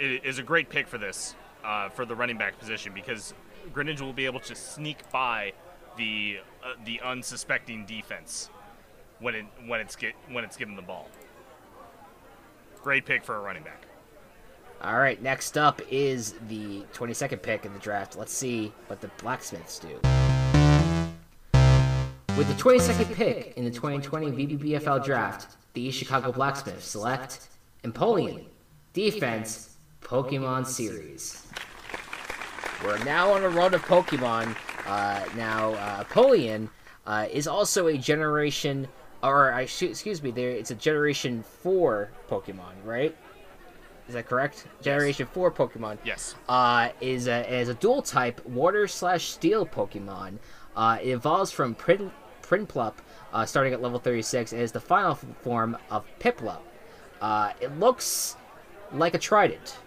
i- is a great pick for this uh, for the running back position because Greninja will be able to sneak by the uh, the unsuspecting defense when it when it's get when it's given the ball. Great pick for a running back. All right, next up is the 22nd pick in the draft. Let's see what the Blacksmiths do. With the 22nd pick in the 2020 VBBFL draft, the Chicago Blacksmith select Empoleon, Defense, Pokemon Series. We're now on a run of Pokemon. Uh, now, uh, Empoleon uh, is also a generation, or I should, excuse me, there it's a generation four Pokemon, right? Is that correct? Generation four Pokemon Yes. uh, is a is a dual type water slash steel Pokemon. Uh, it evolves from Prin, Prinplup, uh, starting at level 36, is the final form of Piplup. Uh, it looks like a Trident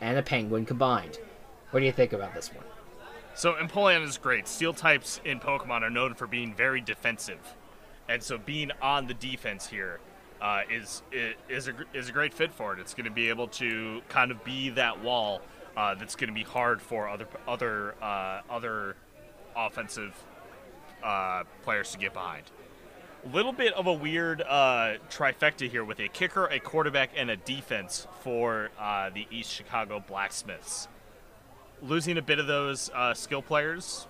and a Penguin combined. What do you think about this one? So Empoleon is great. Steel types in Pokemon are known for being very defensive, and so being on the defense here uh, is is a is a great fit for it. It's going to be able to kind of be that wall uh, that's going to be hard for other other uh, other offensive uh, players to get behind. Little bit of a weird uh, trifecta here with a kicker, a quarterback, and a defense for uh, the East Chicago Blacksmiths losing a bit of those uh, skill players,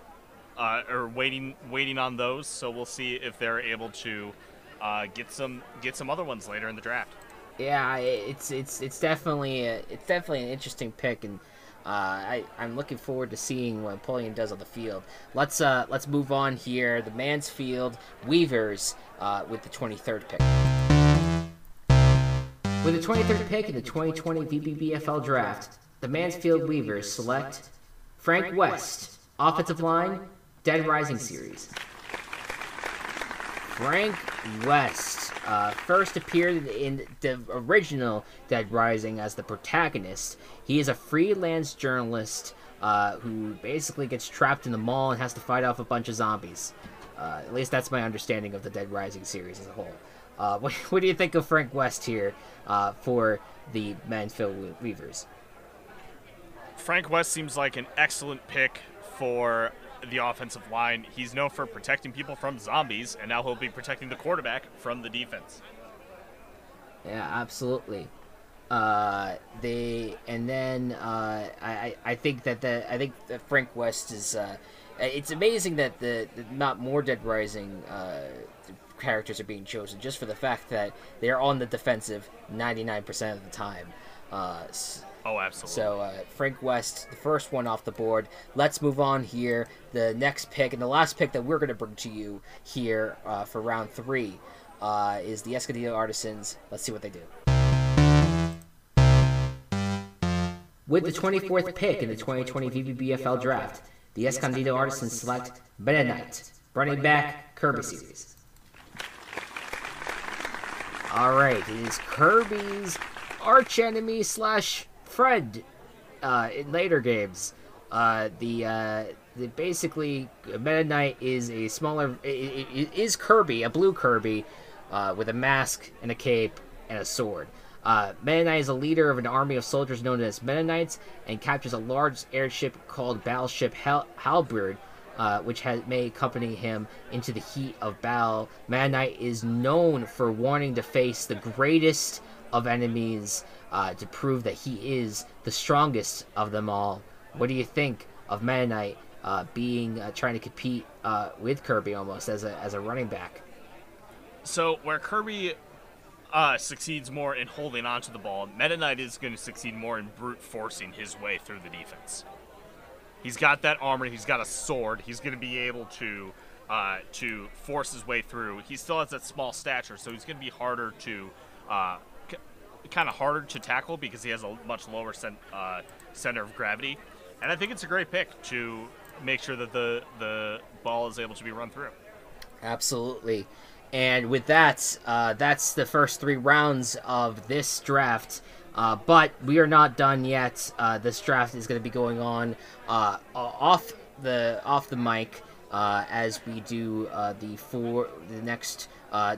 uh, or waiting waiting on those. So we'll see if they're able to uh, get some get some other ones later in the draft. Yeah, it's it's it's definitely a, it's definitely an interesting pick, and I I'm looking forward to seeing what Empoleon does on the field. Let's uh let's move on here. The Mansfield Weavers uh, with the 23rd pick. With the 23rd pick in the 2020 VBBFL draft, the Mansfield Weavers select Frank West, offensive line, Dead Rising series. Frank West uh, first appeared in the original Dead Rising as the protagonist. He is a freelance journalist uh, who basically gets trapped in the mall and has to fight off a bunch of zombies. Uh, at least that's my understanding of the Dead Rising series as a whole. Uh, what, what, do you think of Frank West here uh, for the Mansfield Weavers? Frank West seems like an excellent pick for the offensive line. He's known for protecting people from zombies, and now he'll be protecting the quarterback from the defense. Yeah, absolutely. Uh, they and then uh, I I think that the I think that Frank West is. Uh, it's amazing that the, the not more Dead Rising uh, characters are being chosen just for the fact that they're on the defensive 99% of the time. Uh, Oh, absolutely. So uh, Frank West, the first one off the board. Let's move on here. The next pick and the last pick that we're going to bring to you here uh, for round three uh, is the Escondido Artisans. Let's see what they do. With the 24th pick in the 2020 VBBFL draft, the Escondido Artisans select Meta Knight, running back Kirby series. All right, it is Kirby's archenemy slash friend uh, in later games. Uh, the, uh, the basically Meta Knight is a smaller it, it, it is Kirby, a blue Kirby, uh, with a mask and a cape and a sword. Uh, Meta Knight is a leader of an army of soldiers known as Meta Knights and captures a large airship called Battleship Hal- Halberd, uh, which has, may accompany him into the heat of battle. Meta Knight is known for wanting to face the greatest of enemies uh, to prove that he is the strongest of them all. What do you think of Meta Knight uh, being uh, trying to compete uh, with Kirby almost as a as a running back? So where Kirby uh, succeeds more in holding onto the ball, Meta Knight is going to succeed more in brute forcing his way through the defense. He's got that armor. He's got a sword. He's going to be able to uh, to force his way through. He still has that small stature, so he's going to be harder to uh, kind of harder to tackle because he has a much lower cent, uh, center of gravity. And I think it's a great pick to make sure that the the ball is able to be run through. Absolutely. And with that, uh, that's the first three rounds of this draft. Uh, but we are not done yet. Uh, this draft is going to be going on uh, off the off the mic uh, as we do the four the next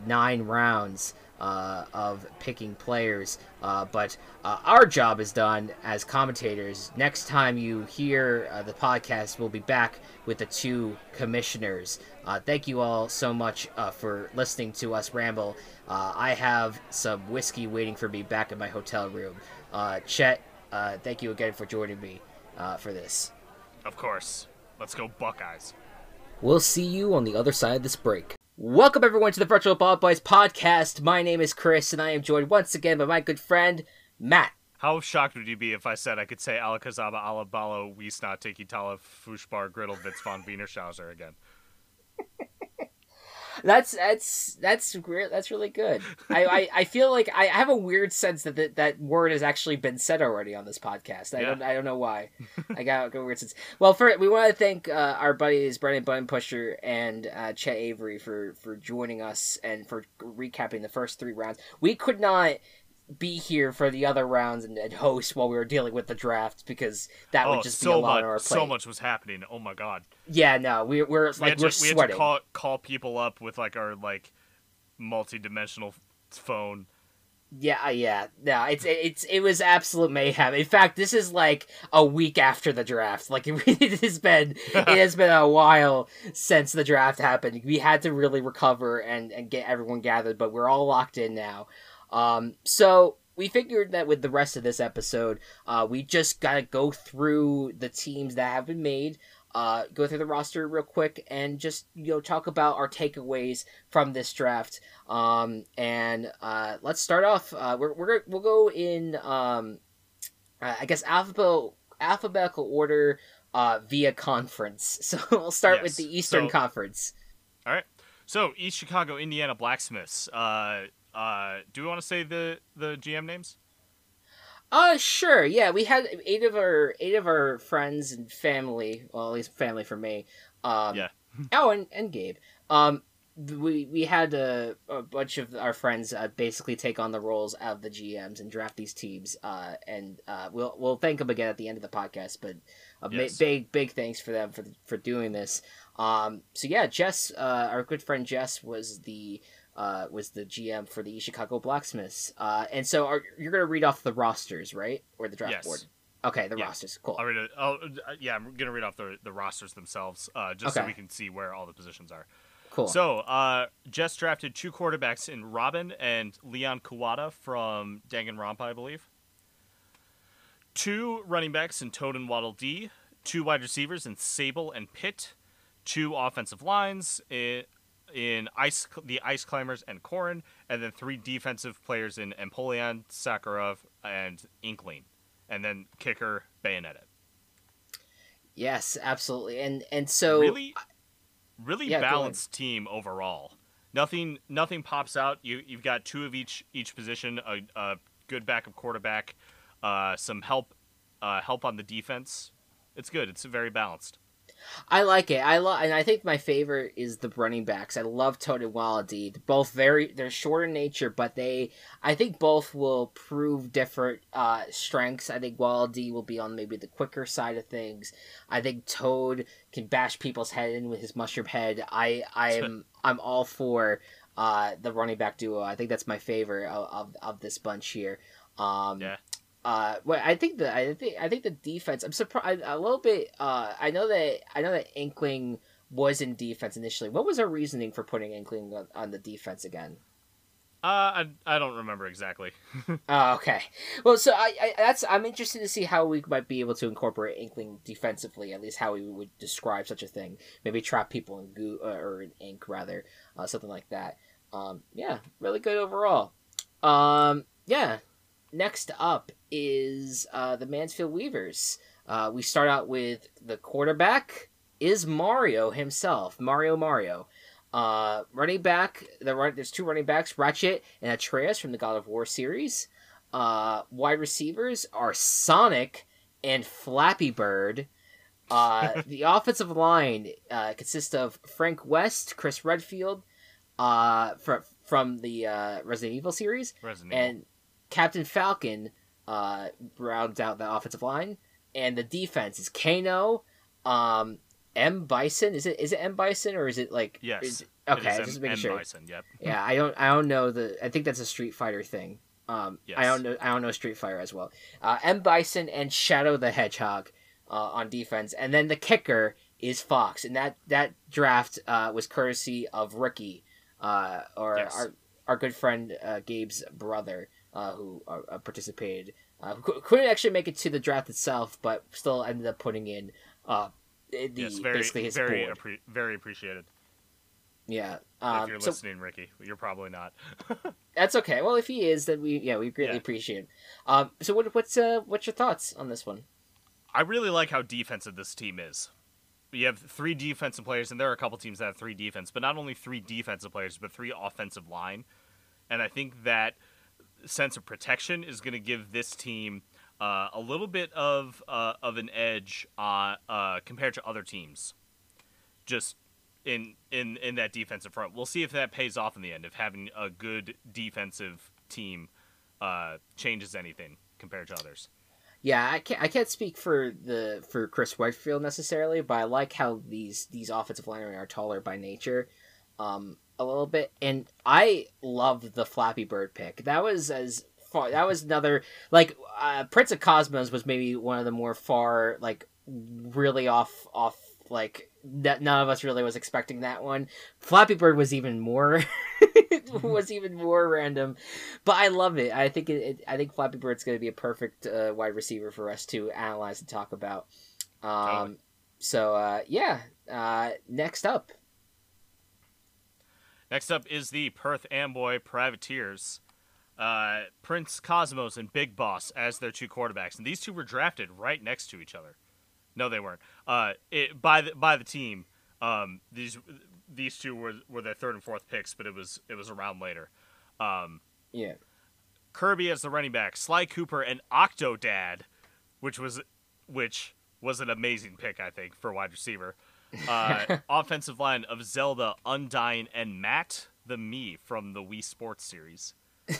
nine rounds uh, of picking players. Uh, but uh, our job is done as commentators. Next time you hear uh, the podcast, we'll be back with the two commissioners. Uh, thank you all so much uh, for listening to us ramble. I have some whiskey waiting for me back in my hotel room. Chet, thank you again for joining me for this. Of course. Let's go, Buckeyes. We'll see you on the other side of this break. Welcome everyone to the Virtual Ball Boys podcast. My name is Chris, and I am joined once again by my good friend Matt. How shocked would you be if I said I could say Alakazaba, Alabalo, Wiesna, Tiki Tala, Fushbar, Griddle, Vitz von Wiener Schauser again? That's that's that's great. That's really good. I, I, I feel like I have a weird sense that that, that word has actually been said already on this podcast. I yeah. don't I don't know why. I got a weird sense. Well, for we want to thank uh, our buddies Brandon Buttonpusher and uh, Chet Avery for for joining us and for recapping the first three rounds. We could not be here for the other rounds and, and, host while we were dealing with the draft because that oh, would just so be a lot much, on our plate. So much was happening. Oh my god. Yeah, no, we, we're we like we're to, sweating. We had to call call people up with like our like multi-dimensional phone. Yeah, uh, yeah, no, it's it's it was absolute mayhem. In fact, this is like a week after the draft. Like it has been it has been a while since the draft happened. We had to really recover and and get everyone gathered, but we're all locked in now. Um, so we figured that with the rest of this episode, uh, we just gotta go through the teams that have been made, uh, go through the roster real quick, and just you know talk about our takeaways from this draft. Um, and uh, let's start off. Uh, we're we're we'll go in um, I guess alphabetical alphabetical order uh, via conference. So we'll start yes. with the Eastern so, Conference. All right. So East Chicago, Indiana Blacksmiths. Uh, do we want to say the the GM names? Uh, sure. Yeah, we had eight of our eight of our friends and family. Well, at least family for me. Um, yeah. oh, and, and Gabe. Um, we we had a, a bunch of our friends uh, basically take on the roles of the GMs and draft these teams. Uh, and uh, we'll we'll thank them again at the end of the podcast. But a Yes. big big thanks for them for for doing this. Um, so yeah, Jess, uh, our good friend Jess was the uh, was the GM for the Chicago Blacksmiths. Uh, and so are, you're gonna read off the rosters, right, or the draft Yes. board? Okay, the rosters. Cool. I'll read it. Oh, uh, yeah, I'm gonna read off the the rosters themselves, uh, just so we can see where all the positions are. Cool. So, uh, Jess drafted two quarterbacks in Robin and Leon Kuwata from Danganronpa, I believe. Two running backs in Toad and Waddle Dee. Two wide receivers in Sable and Pit. Two offensive lines in, in Ice the Ice Climbers and Korin, and then three defensive players in Empoleon, Sakharov, and Inkling, and then kicker Bayonetta. yes, absolutely. And and so really really Yeah, balanced team overall. Nothing nothing pops out. You you've got two of each each position a, a good backup quarterback uh, some help uh, help on the defense. It's good. It's very balanced I like it. I love, and I think my favorite is the running backs. I love Toad and. They're Both very, they're short in nature, but they, I think both will prove different uh, strengths. I think Wallaby will be on maybe the quicker side of things. I think Toad can bash people's head in with his mushroom head. I, I am, I'm all for uh, the running back duo. I think that's my favorite of, of, of this bunch here. Um, Yeah. Uh, well, I think the I think I think the defense. I'm surprised a little bit. Uh, I know that I know that Inkling was in defense initially. What was our reasoning for putting Inkling on, on the defense again? uh, I, I don't remember exactly Oh, okay. Well, so I, I that's I'm interested to see how we might be able to incorporate Inkling defensively. At least how we would describe such a thing. Maybe trap people in goo uh, or in ink rather, uh, something like that. Um, yeah, really good overall. Um, yeah. Next up is uh, the Mansfield Weavers. Uh, we start out with the quarterback is Mario himself, Mario Mario. Uh, running back, the run, there's two running backs, Ratchet and Atreus from the God of War series. Uh, wide receivers are Sonic and Flappy Bird. Uh, the offensive line uh, consists of Frank West, Chris Redfield, uh, from from the uh, Resident Evil series, Resident Evil. and Captain Falcon uh, rounds out the offensive line, and the defense is Kano, um, M Bison. Is it is it M Bison or is it like Yes, is- okay, is just M- making M. sure. Bison, yep Yeah, I don't I don't know the I think that's a Street Fighter thing. Um, I don't know I don't know Street Fighter as well. Uh, M Bison and Shadow the Hedgehog uh, on defense, and then the kicker is Fox, and that that draft uh, was courtesy of Ricky, uh, or Yes. our our good friend uh, Gabe's brother, uh, who uh, uh, participated. Uh, who couldn't actually make it to the draft itself, but still ended up putting in uh, the yes very basically his very board. appre- very appreciated yeah, if um, you're so listening ricky you're probably not That's okay. Well, if he is, then we yeah we greatly Yeah. appreciate him. Um, so what what's uh what's your thoughts on this one? I really like how defensive this team is. You have three defensive players, and there are a couple teams that have three defense, but not only three defensive players, but three offensive line. And I think that sense of protection is going to give this team uh, a little bit of uh, of an edge uh, uh, compared to other teams. Just in in in that defensive front, we'll see if that pays off in the end. If having a good defensive team uh, changes anything compared to others. Yeah, I can't I can't speak for the for Chris Whitefield necessarily, but I like how these these offensive linemen are taller by nature, um, a little bit, and I loved the Flappy Bird pick. That was as far that was another like uh, Prince of Cosmos was maybe one of the more far like really off off like that none of us really was expecting that one. Flappy Bird was even more was even more random, but I love it. I think it, it I think Flappy Bird's going to be a perfect uh, wide receiver for us to analyze and talk about. Um, so uh, yeah. Uh, next up, Next up is the Perth Amboy Privateers. Uh, Prince Cosmos and Big Boss as their two quarterbacks, and these two were drafted right next to each other. No, they weren't. Uh, it, by the by the team. Um, these these two were were their third and fourth picks, but it was it was around later. Um, yeah, Kirby as the running back, Sly Cooper and Octodad, which was which was an amazing pick, I think, for wide receiver. Uh, offensive line of Zelda, Undyne, and Matt the Me from the Wii Sports series.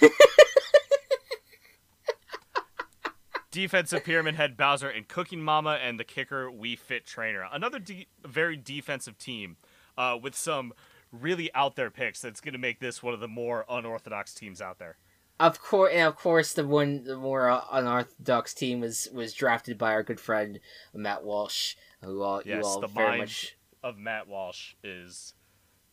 defensive pyramid head Bowser and Cooking Mama and the kicker Wii Fit Trainer. Another de- very defensive team uh, with some really out there picks that's going to make this one of the more unorthodox teams out there. Of course, and of course, the one the more uh, unorthodox team was was drafted by our good friend Matt Walsh, who all Yes, you all the very mind much of Matt Walsh is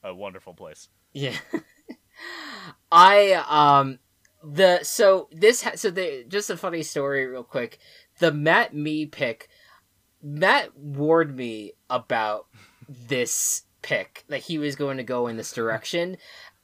a wonderful place. Yeah. I um the so this ha- so the just a funny story real quick. The Matt me pick Matt warned me about this pick that he was going to go in this direction.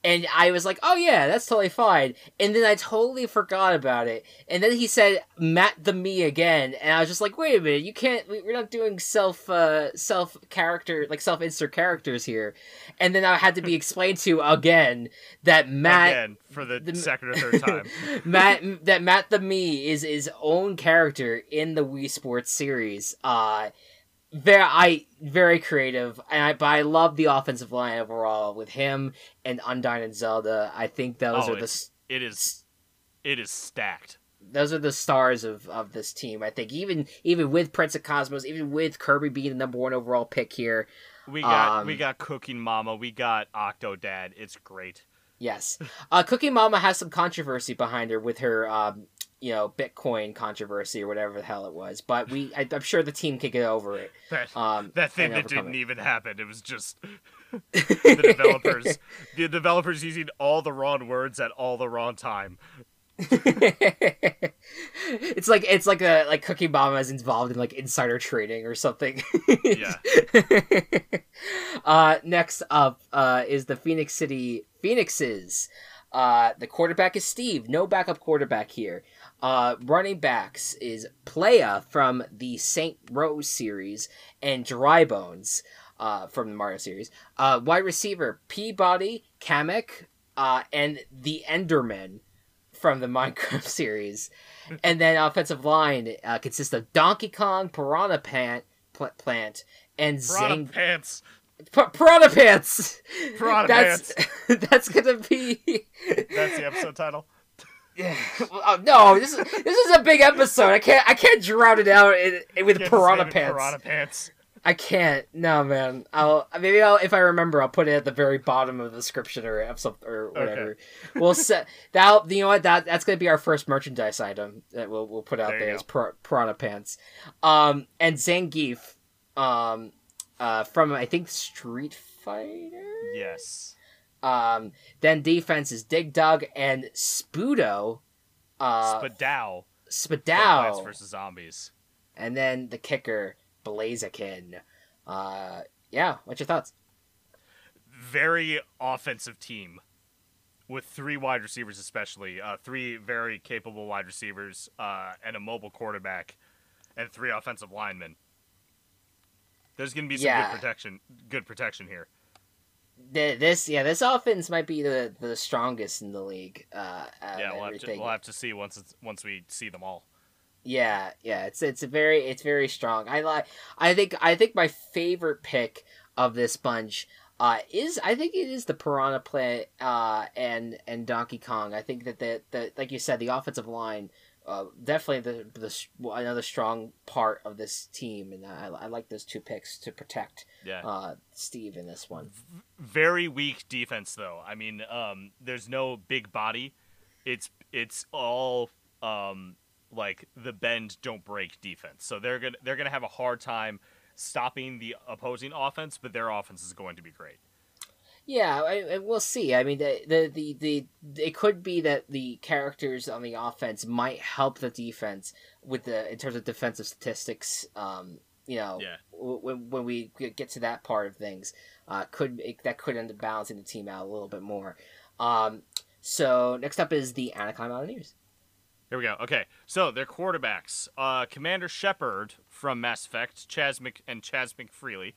And I was like, "Oh yeah, that's totally fine." And then I totally forgot about it. And then he said Matt the me again, and I was just like, "Wait a minute, you can't. we- We're not doing self uh, self character like self insert characters here." And then I had to be explained to again that Matt Again, for the, the- second or third time. Matt that Matt the Me is his own character in the Wii Sports series. Uh very I very creative and I but I love the offensive line overall with him and Undyne and Zelda. I think those Oh, are the it is it is stacked. those are the stars of, of this team. I think even even with Prince of Cosmos, even with Kirby being the number one overall pick here, We got we Um, got Cooking Mama, we got Octodad. It's great. Yes. Uh, Cookie Mama has some controversy behind her with her, um, you know, Bitcoin controversy or whatever the hell it was. But we, I, I'm sure the team can get over it. That Um, that thing that didn't it. even happen. It was just the developers the developers using all the wrong words at all the wrong time. it's like it's like a like Cookie Mama is involved in like insider trading or something. Yeah. uh, next up uh, is the Phoenix City Phoenixes. Uh, the quarterback is Steve. No backup quarterback here. Uh, running backs is Playa from the Saints Row series and Dry Bones uh, from the Mario series. Uh, wide receiver P-body, Kamek, uh, and the Enderman from the Minecraft series. And then offensive line uh, consists of Donkey Kong, Piranha Plant, pl- Plant, and Piranha Zang. pants. P- Piranha Pants. Piranha that's that's gonna be. That's the episode title. oh, no, this is this is a big episode. I can't I can't drown it out in, in- with Piranha Pants. Piranha pants. I can't. No, man. I'll maybe I'll if I remember, I'll put it at the very bottom of the description or episode or whatever. Okay. We'll set that. You know what? That that's gonna be our first merchandise item that we'll we'll put out There there as Pir- Piranha Pants. Um, and Zangief, um, uh, from I think Street Fighter. Yes. Um, then defense is Dig Dug and Spudo. Uh, Spadow. Spadao. versus Zombies. And then the kicker, Blaziken. Uh, yeah, what's your thoughts? Very offensive team. With three wide receivers, especially uh, three very capable wide receivers, uh, and a mobile quarterback, and three offensive linemen. There's going to be some Yeah. good protection. Good protection here. Th- This, yeah, this offense might be the, the strongest in the league. Uh, yeah, we'll have, to, we'll have to see once it's once we see them all. Yeah, yeah, it's it's very it's very strong. I like. I think I think my favorite pick of this bunch uh, is I think it is the Piranha play uh, and and Donkey Kong. I think that the, the like you said the offensive line uh, definitely the the another strong part of this team, and I, I like those two picks to protect Yeah. uh, Steve in this one. very weak defense though. I mean, um, there's no big body. It's it's all um, like the bend don't break defense. So they're gonna they're gonna have a hard time stopping the opposing offense, but their offense is going to be great. Yeah, I, I, we'll see. I mean, the, the the the it could be that the characters on the offense might help the defense with the in terms of defensive statistics. Um, you know, Yeah. w- when when we get to that part of things, uh, could it, that could end up balancing the team out a little bit more. Um, so next up is the Anaheim Mountaineers. Here we go. Okay, so their quarterbacks: uh, Commander Shepard from Mass Effect, Chaz Mc and Chaz McFreely.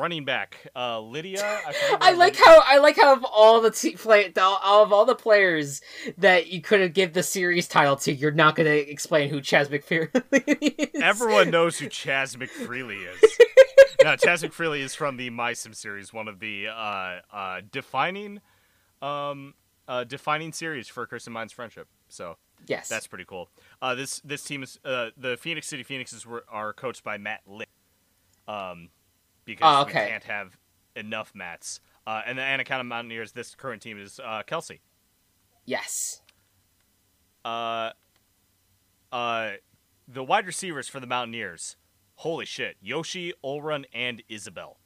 Running back: uh, Lydia. I, I like how I like how of all the te- play of all the players that you could have give the series title to, you're not going to explain who Chaz McFreely is. Everyone knows who Chaz McFreely is. no, Chaz McFreely is from the My Sim series, one of the uh, uh, defining, um, uh, defining series for Kristen Mine's friendship. So Yes. that's pretty cool. Uh, this this team is uh, the Phoenix City Phoenixes were, are coached by Matt Lick, um, because Oh, we okay. can't have enough mats. Uh, and the Anaconda Mountaineers, this current team is uh, Kelcie. yes. Uh, uh, the wide receivers for the Mountaineers. Holy shit. Yoshi, Olrun, and Isabelle.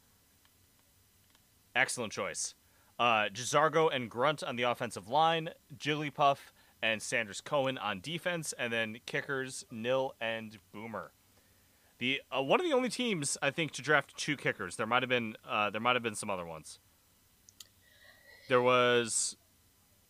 Excellent choice. Uh, J'zargo and Grunt on the offensive line, Jigglypuff and Sanders Cohen on defense, and then kickers Nil and Boomer. The uh, one of the only teams I think to draft two kickers. There might have been uh, there might have been some other ones. There was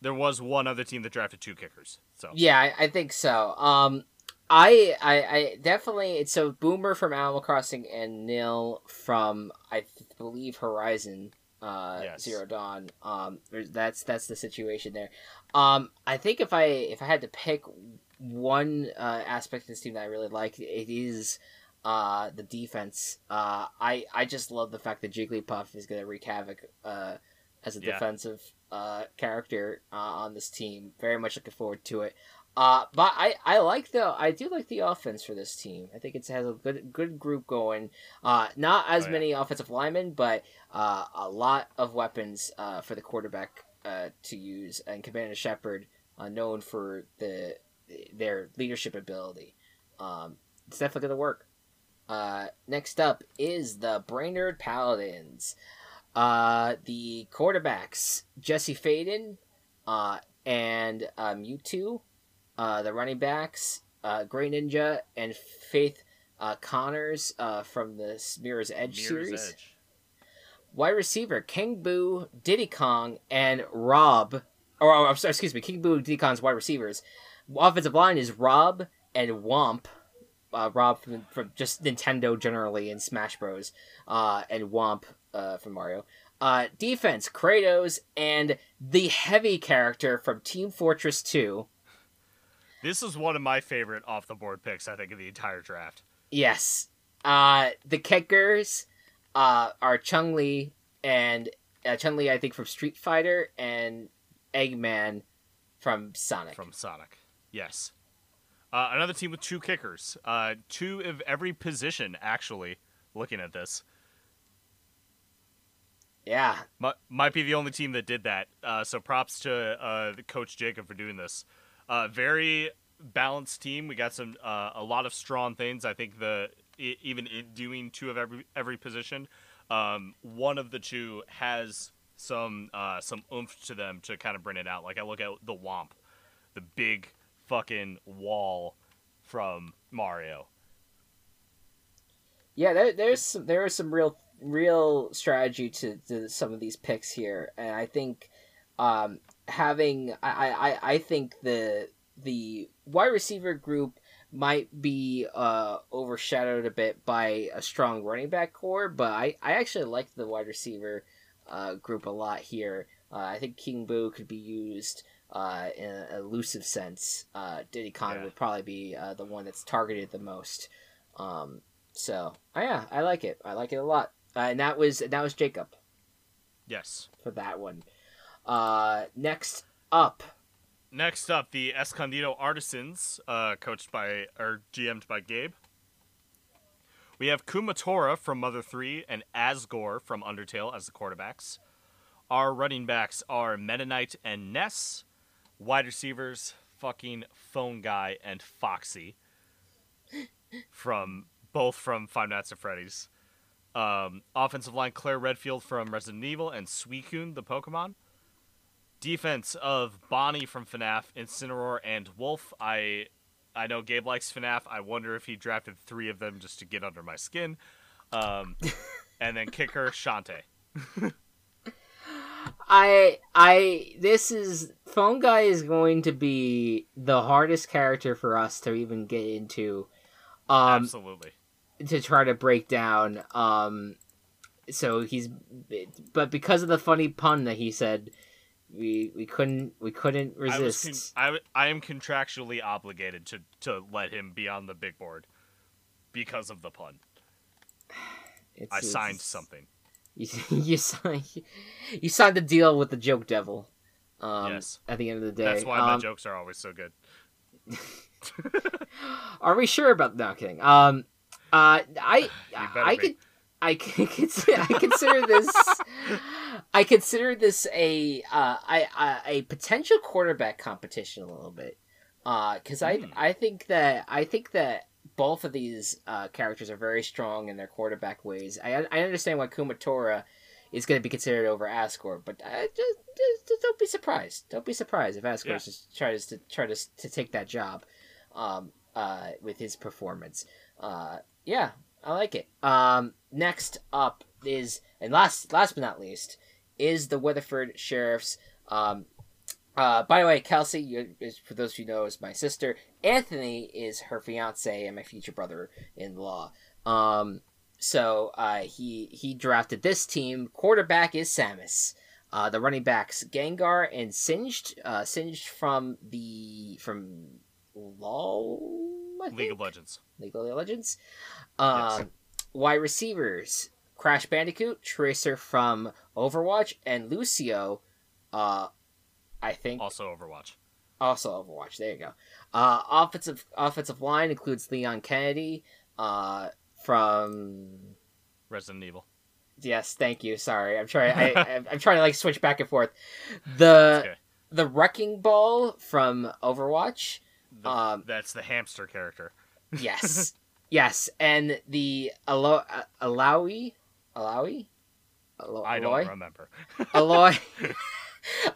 there was one other team that drafted two kickers. So Yeah, I, I think so. Um, I, I, I definitely. It's so Boomer from Animal Crossing and Nil from I th- believe Horizon uh, Yes. Zero Dawn. Um, that's that's the situation there. Um, I think if I if I had to pick one uh, aspect of this team that I really like, it is uh, the defense. Uh, I I just love the fact that Jigglypuff is going to wreak havoc uh, as a Yeah. defensive uh, character uh, on this team. Very much looking forward to it. Uh, but I, I like the I do like the offense for this team. I think it has a good good group going. Uh, not as Oh, yeah. many offensive linemen, but uh, a lot of weapons uh, for the quarterback uh, to use. And Commander Shepard, uh, known for the their leadership ability, um, it's definitely going to work. Uh, next up is the Brainerd Paladins. Uh, the quarterbacks Jesse Faden, uh, and uh, Mewtwo. Uh, the running backs uh, Grey Ninja and Faith uh, Connors uh, from the Mirror's Edge Mirror's series. Edge. Wide receiver King Boo, Diddy Kong, and Rob. Or, or, sorry, excuse me, King Boo, Diddy Kong's wide receivers. Offensive line is Rob and Whomp. Uh, Rob from, from just Nintendo generally and Smash Bros. Uh, and Whomp uh, from Mario. Uh, defense Kratos and the heavy character from Team Fortress 2. This is one of my favorite off the board picks, I think, of the entire draft. Yes. Uh, the kickers uh, are Chung Li and uh, Chun Li, I think, from Street Fighter, and Eggman from Sonic. from Sonic. Yes. Uh, another team with two kickers. Uh, two of every position, actually, looking at this. Yeah. Might, might be the only team that did that. Uh, so props to uh, coach Jacob for doing this. Uh, very balanced team. We got some uh, a lot of strong things. I think the even in doing two of every every position, um, one of the two has some uh, some oomph to them to kind of bring it out. Like I look at the Whomp, the big fucking wall from Mario. Yeah, there, there's some, there is some real real strategy to, to some of these picks here, and I think um, having I, I, I think the the wide receiver group might be uh, overshadowed a bit by a strong running back core, but I, I actually like the wide receiver uh, group a lot here. Uh, I think King Boo could be used uh, in an elusive sense. Uh, Diddy Kong Yeah. would probably be uh, the one that's targeted the most. Um, so oh yeah, I like it. I like it a lot. Uh, and that was that was Jacob Yes. for that one. Uh, next up, Next up, the Escondido Artisans, uh, coached by or GM'd by Gabe. We have Kumatora from Mother 3 and Asgore from Undertale as the quarterbacks. Our running backs are Knight and Ness. Wide receivers, fucking Phone Guy and Foxy. From both from Five Nights at Freddy's. Um, offensive line Claire Redfield from Resident Evil and Suicune the Pokemon defense of Bonnie from FNAF, Incineroar, and Wolf. I I know Gabe likes FNAF. I wonder if he drafted three of them just to get under my skin. Um, and then kicker Shantae. I I this is phone guy is going to be the hardest character for us to even get into, um, Absolutely. to try to break down. Um, so he's, but because of the funny pun that he said, we we couldn't we couldn't I, resist. I I, w- I am contractually obligated to, to let him be on the big board because of the pun. It's, I signed it's- something. You, you signed you signed the deal with the joke devil. Um, Yes. At the end of the day, That's why my Um, jokes are always so good. Are we sure about? No, I'm kidding. Um, uh, I I be. could I consider, I consider this I consider this a uh I, I a potential quarterback competition a little bit. Uh, because I Hmm. I think that I think that both of these uh, characters are very strong in their quarterback ways. I I understand why Kumatora is going to be considered over Asgore, but uh, just, just, just don't be surprised. Don't be surprised if Asgore Yeah. just tries to try to to take that job, um, uh, with his performance. Uh, yeah, I like it. Um, next up is and last last but not least is the Weatherford Sheriffs. Um, uh, by the way, Kelcie, is, for those of you who know, is my sister. Anthony is her fiance and my future brother-in-law. Um, so uh, he he drafted this team. Quarterback is Samus. Uh, the running backs Gengar and Singed. Uh, Singed from the from LOL. League of Legends. League of Legends. Um, Wide receivers: Crash Bandicoot, Tracer from Overwatch, and Lucio. Uh, I think Also Overwatch. also Overwatch. There you go. Uh, offensive offensive line includes Leon Kennedy. Uh, from Resident Evil. yes, thank you. Sorry, I'm trying. I, I'm- I'm trying to like switch back and forth. The Okay. the Wrecking Ball from Overwatch. The- Um, that's the hamster character. Yes, yes, and the Alo- uh, Alawi, Alawi, Alo- I don't Aloy? remember. Aloy.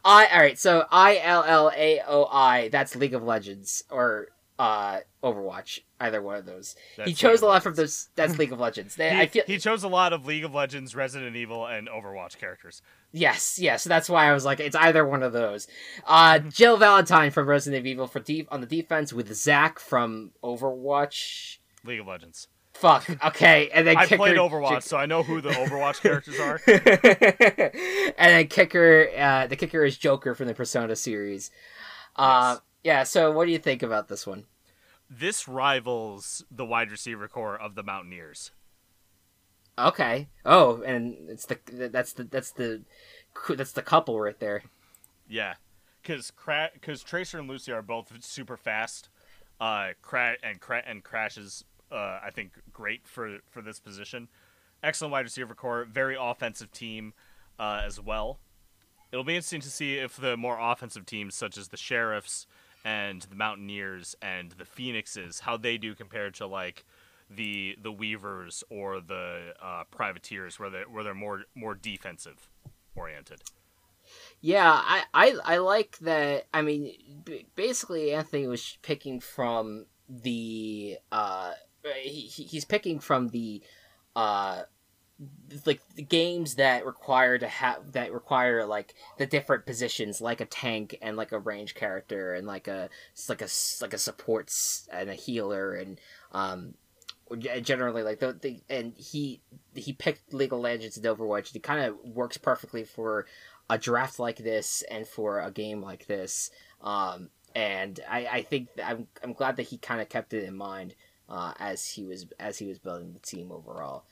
I all right. So I L L A O I. That's League of Legends or uh Overwatch. Either one of those. he chose a lot from those. That's League of Legends. They, He, I feel he chose a lot of League of Legends, Resident Evil, and Overwatch characters. yes, yes. that's why I was like, it's either one of those. Uh, Jill Valentine from Resident Evil for deep on the defense with Zac from Overwatch. League of Legends. Fuck. Okay, and then I kicker, played Overwatch, so I know who the Overwatch characters are. and then kicker, uh, the kicker is Joker from the Persona series. Uh, Yes. yeah. So, what do you think about this one? This rivals the wide receiver corps of the Mountaineers. Okay. Oh, and it's the that's the that's the that's the couple right there. Yeah, because Cra- cause Tracer and Lucy are both super fast. Uh, Cra- and Cra- and Crash is, uh, I think, great for for this position. Excellent wide receiver corps, very offensive team uh, as well. It'll be interesting to see if the more offensive teams, such as the Sheriffs and the Mountaineers and the Phoenixes, how they do compared to like the the Weavers or the uh, Privateers, where they where they're more more defensive oriented. Yeah, I, I I like that. I mean, b- basically, Anthony was picking from the uh, he, he- he's picking from the uh, like the games that require to have that require like the different positions, like a tank and like a range character and like a like a like a supports and a healer and um generally like the, the and he he picked League of Legends and Overwatch. It kind of works perfectly for a draft like this and for a game like this. Um, and I, I think I'm, I'm glad that he kind of kept it in mind uh, as he was as he was building the team overall.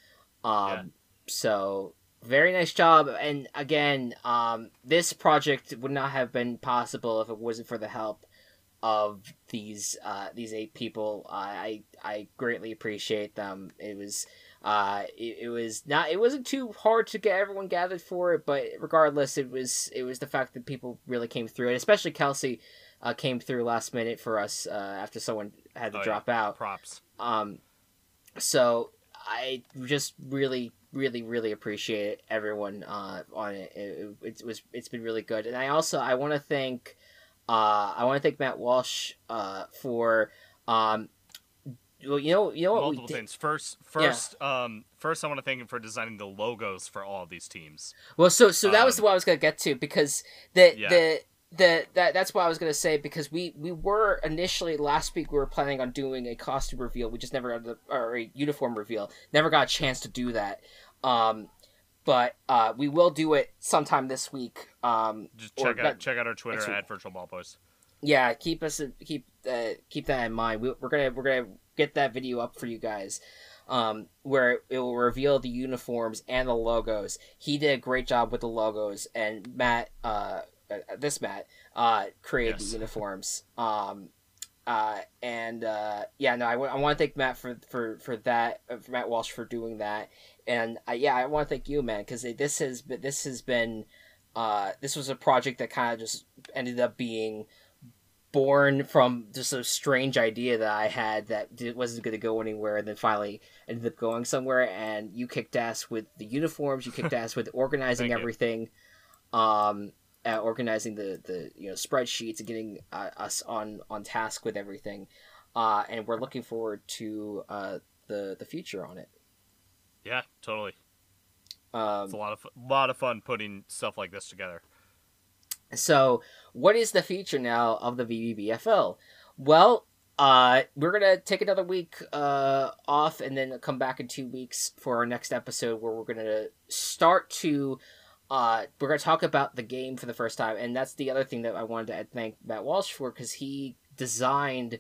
Um, Yeah. So very nice job. And again, um, this project would not have been possible if it wasn't for the help of these uh, these eight people. I I greatly appreciate them. It was uh, it, it was not it wasn't too hard to get everyone gathered for it, but regardless, it was it was the fact that people really came through, and especially Kelcie uh, came through last minute for us uh, after someone had to Oh, yeah. drop out. Props. Um, so I just really, really, really appreciate everyone uh, on it. It, it. it was it's been really good, and I also I want to thank uh, I want to thank Matt Walsh uh, for um, well, you know you know what multiple things. First, first, um, first, I want to thank him for designing the logos for all of these teams. Well, so so that was Um, what I was gonna get to because the Yeah. the the that that's what I was gonna say because we we were initially last week we were planning on doing a costume reveal. We just never got the or a uniform reveal. Never got a chance to do that. Um, but uh, we will do it sometime this week. Um, Just check out not- check out our Twitter at Virtual Ball Boys. yeah, keep us keep uh, keep that in mind. We, we're gonna we're gonna get that video up for you guys. um, where it will reveal the uniforms and the logos. He did a great job with the logos, and Matt, uh, uh this Matt, uh, created yes. the uniforms. Um, uh, and uh, yeah, no, I, w- I want to thank Matt for for for that, uh, for Matt Walsh for doing that, and uh, yeah, I want to thank you, man, because this has been, this has been, uh, this was a project that kind of just ended up being born from just a strange idea that I had that wasn't going to go anywhere, and then finally ended up going somewhere. And you kicked ass with the uniforms, you kicked ass with organizing everything. Um, uh, organizing the the you know spreadsheets and getting uh, us on on task with everything, uh, and we're looking forward to uh, the the future on it. Yeah, totally. Um, it's a lot of lot of fun putting stuff like this together. So, what is the future now of the VBBFL? Well, uh, we're gonna take another week uh, off and then come back in two weeks for our next episode where we're gonna start to uh, we're going to talk about the game for the first time, and that's the other thing that I wanted to thank Matt Walsh for because he designed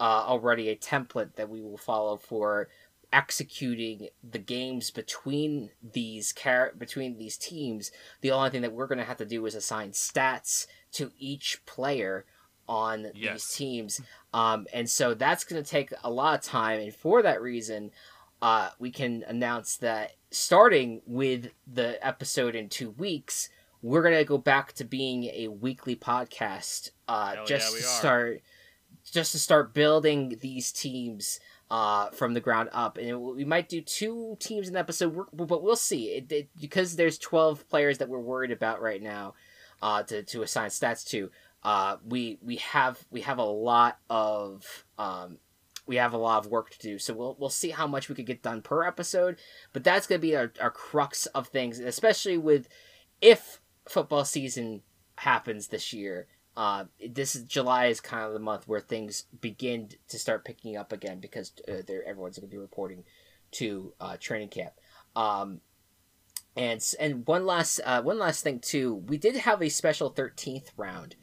uh, already a template that we will follow for executing the games between these car- between these teams. The only thing that we're going to have to do is assign stats to each player on yes. these teams, um, and so that's going to take a lot of time. And for that reason, uh, we can announce that starting with the episode in two weeks, we're gonna go back to being a weekly podcast. Uh, just yeah, to start, just to start building these teams uh, from the ground up, and it, we might do two teams in the episode, but we'll see. It, it, because there's twelve players that we're worried about right now uh, to to assign stats to. Uh, we we have we have a lot of um, we have a lot of work to do. So we'll we'll see how much we could get done per episode. But that's gonna be our, our crux of things, especially with if football season happens this year. Uh, this is July is kind of the month where things begin to start picking up again because uh, everyone's going to be reporting to uh, training camp. Um, and and one last uh, one last thing too, we did have a special thirteenth round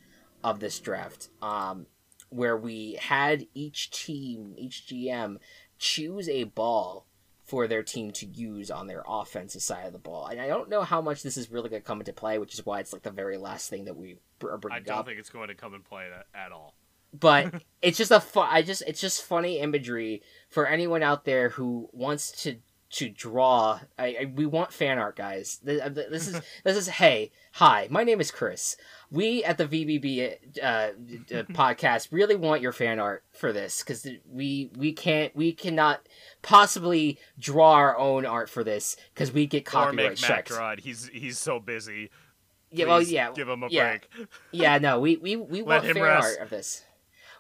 of this draft. Um, where we had each team, each GM, choose a ball for their team to use on their offensive side of the ball. And I don't know how much this is really going to come into play, which is why it's like the very last thing that we are bringing up. I don't up. think it's going to come into play at, all. But it's just a fun. I just it's just funny imagery for anyone out there who wants to to draw. I, I, we want fan art, guys. This, uh, this is this is hey, hi. My name is Chris. We at the VBB uh, uh, podcast really want your fan art for this because we we can't we cannot possibly draw our own art for this because we get copyright or make strikes. Matt draw it. He's he's so busy. Yeah, well, yeah, give him a yeah. break. yeah, no, we we, we want fan rest. art of this.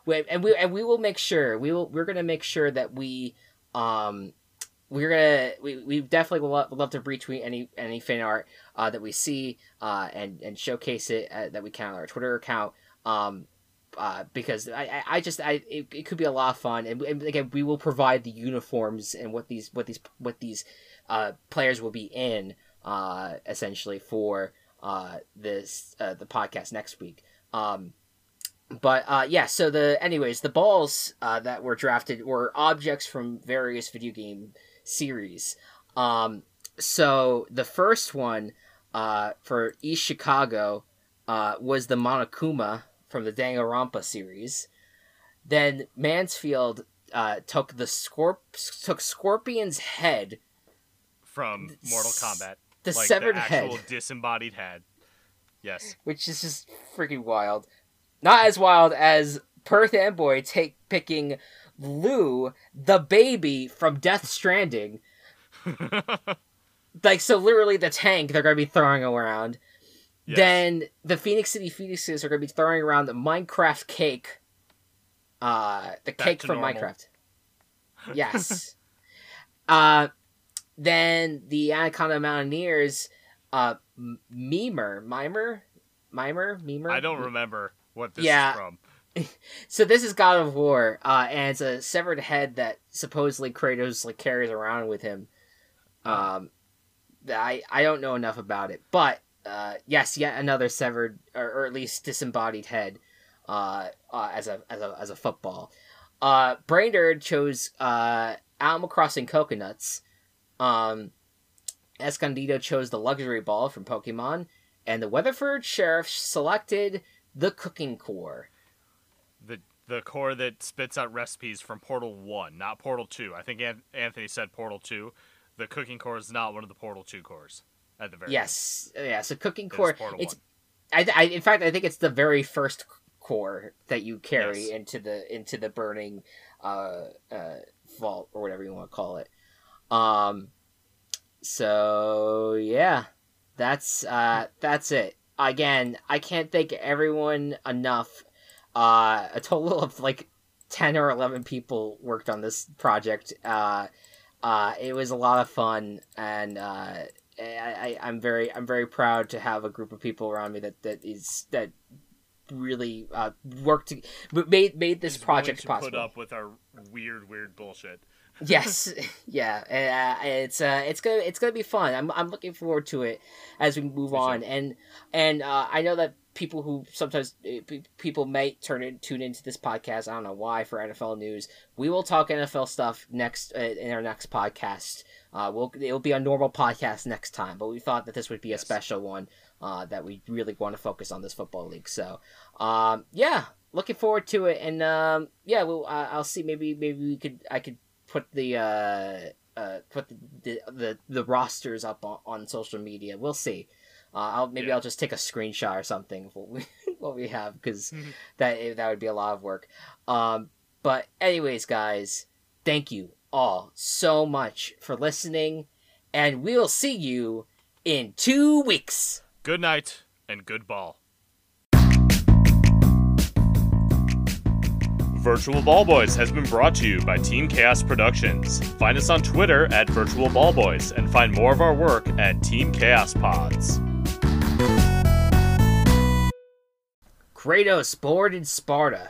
We, and we and we will make sure we will we're gonna make sure that we um we're gonna we, we definitely will love, love to retweet any any fan art uh, that we see uh, and and showcase it uh, that we can on our Twitter account. Um, uh, because I, I just I it, it could be a lot of fun and, and, again we will provide the uniforms and what these what these what these uh, players will be in uh, essentially for uh, this uh, the podcast next week. Um, but uh, yeah, so the anyways the balls uh, that were drafted were objects from various video game series. Um, so the first one uh, for East Chicago uh, was the Monokuma from the Danganronpa series. Then Mansfield uh, took the Scorp- took Scorpion's head from Mortal Kombat. The like severed the actual head, disembodied head. Yes, which is just freaking wild. Not as wild as Perth Amboy take picking Lou, the baby from Death Stranding. like so literally the tank they're gonna be throwing around. Yes. Then the Phoenix City Phoenixes are gonna be throwing around the Minecraft cake. Uh the Back cake from normal. Minecraft. Yes. uh then the Anaconda Mountaineers uh Mimir, Mimir, Mimir, Mimir. I don't remember what this yeah. is from. so this is God of War, uh, and it's a severed head that supposedly Kratos like carries around with him. Um, I I don't know enough about it, but uh, yes, yet another severed or, or at least disembodied head, uh, uh, as a as a as a football. Uh, Brainerd chose uh Animal Crossing coconuts. Um, Escondido chose the luxury ball from Pokemon, and the Weatherford Sheriff selected the cooking core. The core that spits out recipes from Portal One, not Portal Two. I think An- Anthony said Portal Two. The cooking core is not one of the Portal Two cores. At the very Yes, yeah. So cooking It core. Portal It's 1. I, I, in fact, I think it's the very first core that you carry Yes. into the into the burning uh, uh, vault or whatever you want to call it. Um, so yeah, that's uh, that's it. Again, I can't thank everyone enough. Uh, a total of like ten or eleven people worked on this project. Uh, uh, it was a lot of fun, and uh, I, I, I'm very I'm very proud to have a group of people around me that, that is that really uh, worked to made made this He's project possible. Put up with our weird, weird bullshit. yes, yeah, uh, it's uh, it's gonna it's gonna be fun. I'm I'm looking forward to it as we move on, and and uh, I know that people who sometimes uh, people might turn in tune into this podcast. I don't know why for NFL news. We will talk NFL stuff next uh, in our next podcast. Uh, we'll it'll be a normal podcast next time, but we thought that this would be a special one. Uh, that we really want to focus on this football league. So, um, yeah, looking forward to it, and um, yeah, well, I'll see. Maybe maybe we could I could put the uh, uh, put the, the the the rosters up on, on social media. We'll see. Uh, I'll maybe Yeah. I'll just take a screenshot or something of what we what we have because Mhm. that that would be a lot of work. Um, but anyways, guys, thank you all so much for listening, and we'll see you in two weeks. Good night and good ball. Virtual Ball Boys has been brought to you by Team Chaos Productions. Find us on Twitter at Virtual Ball Boys and find more of our work at Team Chaos Pods. Kratos, born in Sparta,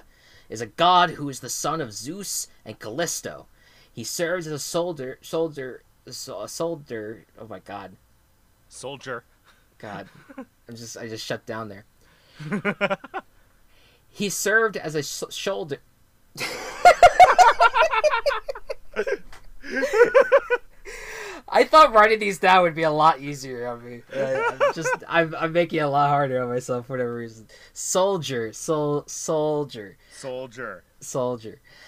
is a god who is the son of Zeus and Callisto. He serves as a soldier, soldier, a soldier. Oh my god, Soldier. god, I'm just, I just shut down there. he served as a sh- shoulder. I thought writing these down would be a lot easier on me. Uh, I'm just, I'm, I'm making it a lot harder on myself for whatever reason. Soldier, sol, soldier, Soldier. soldier.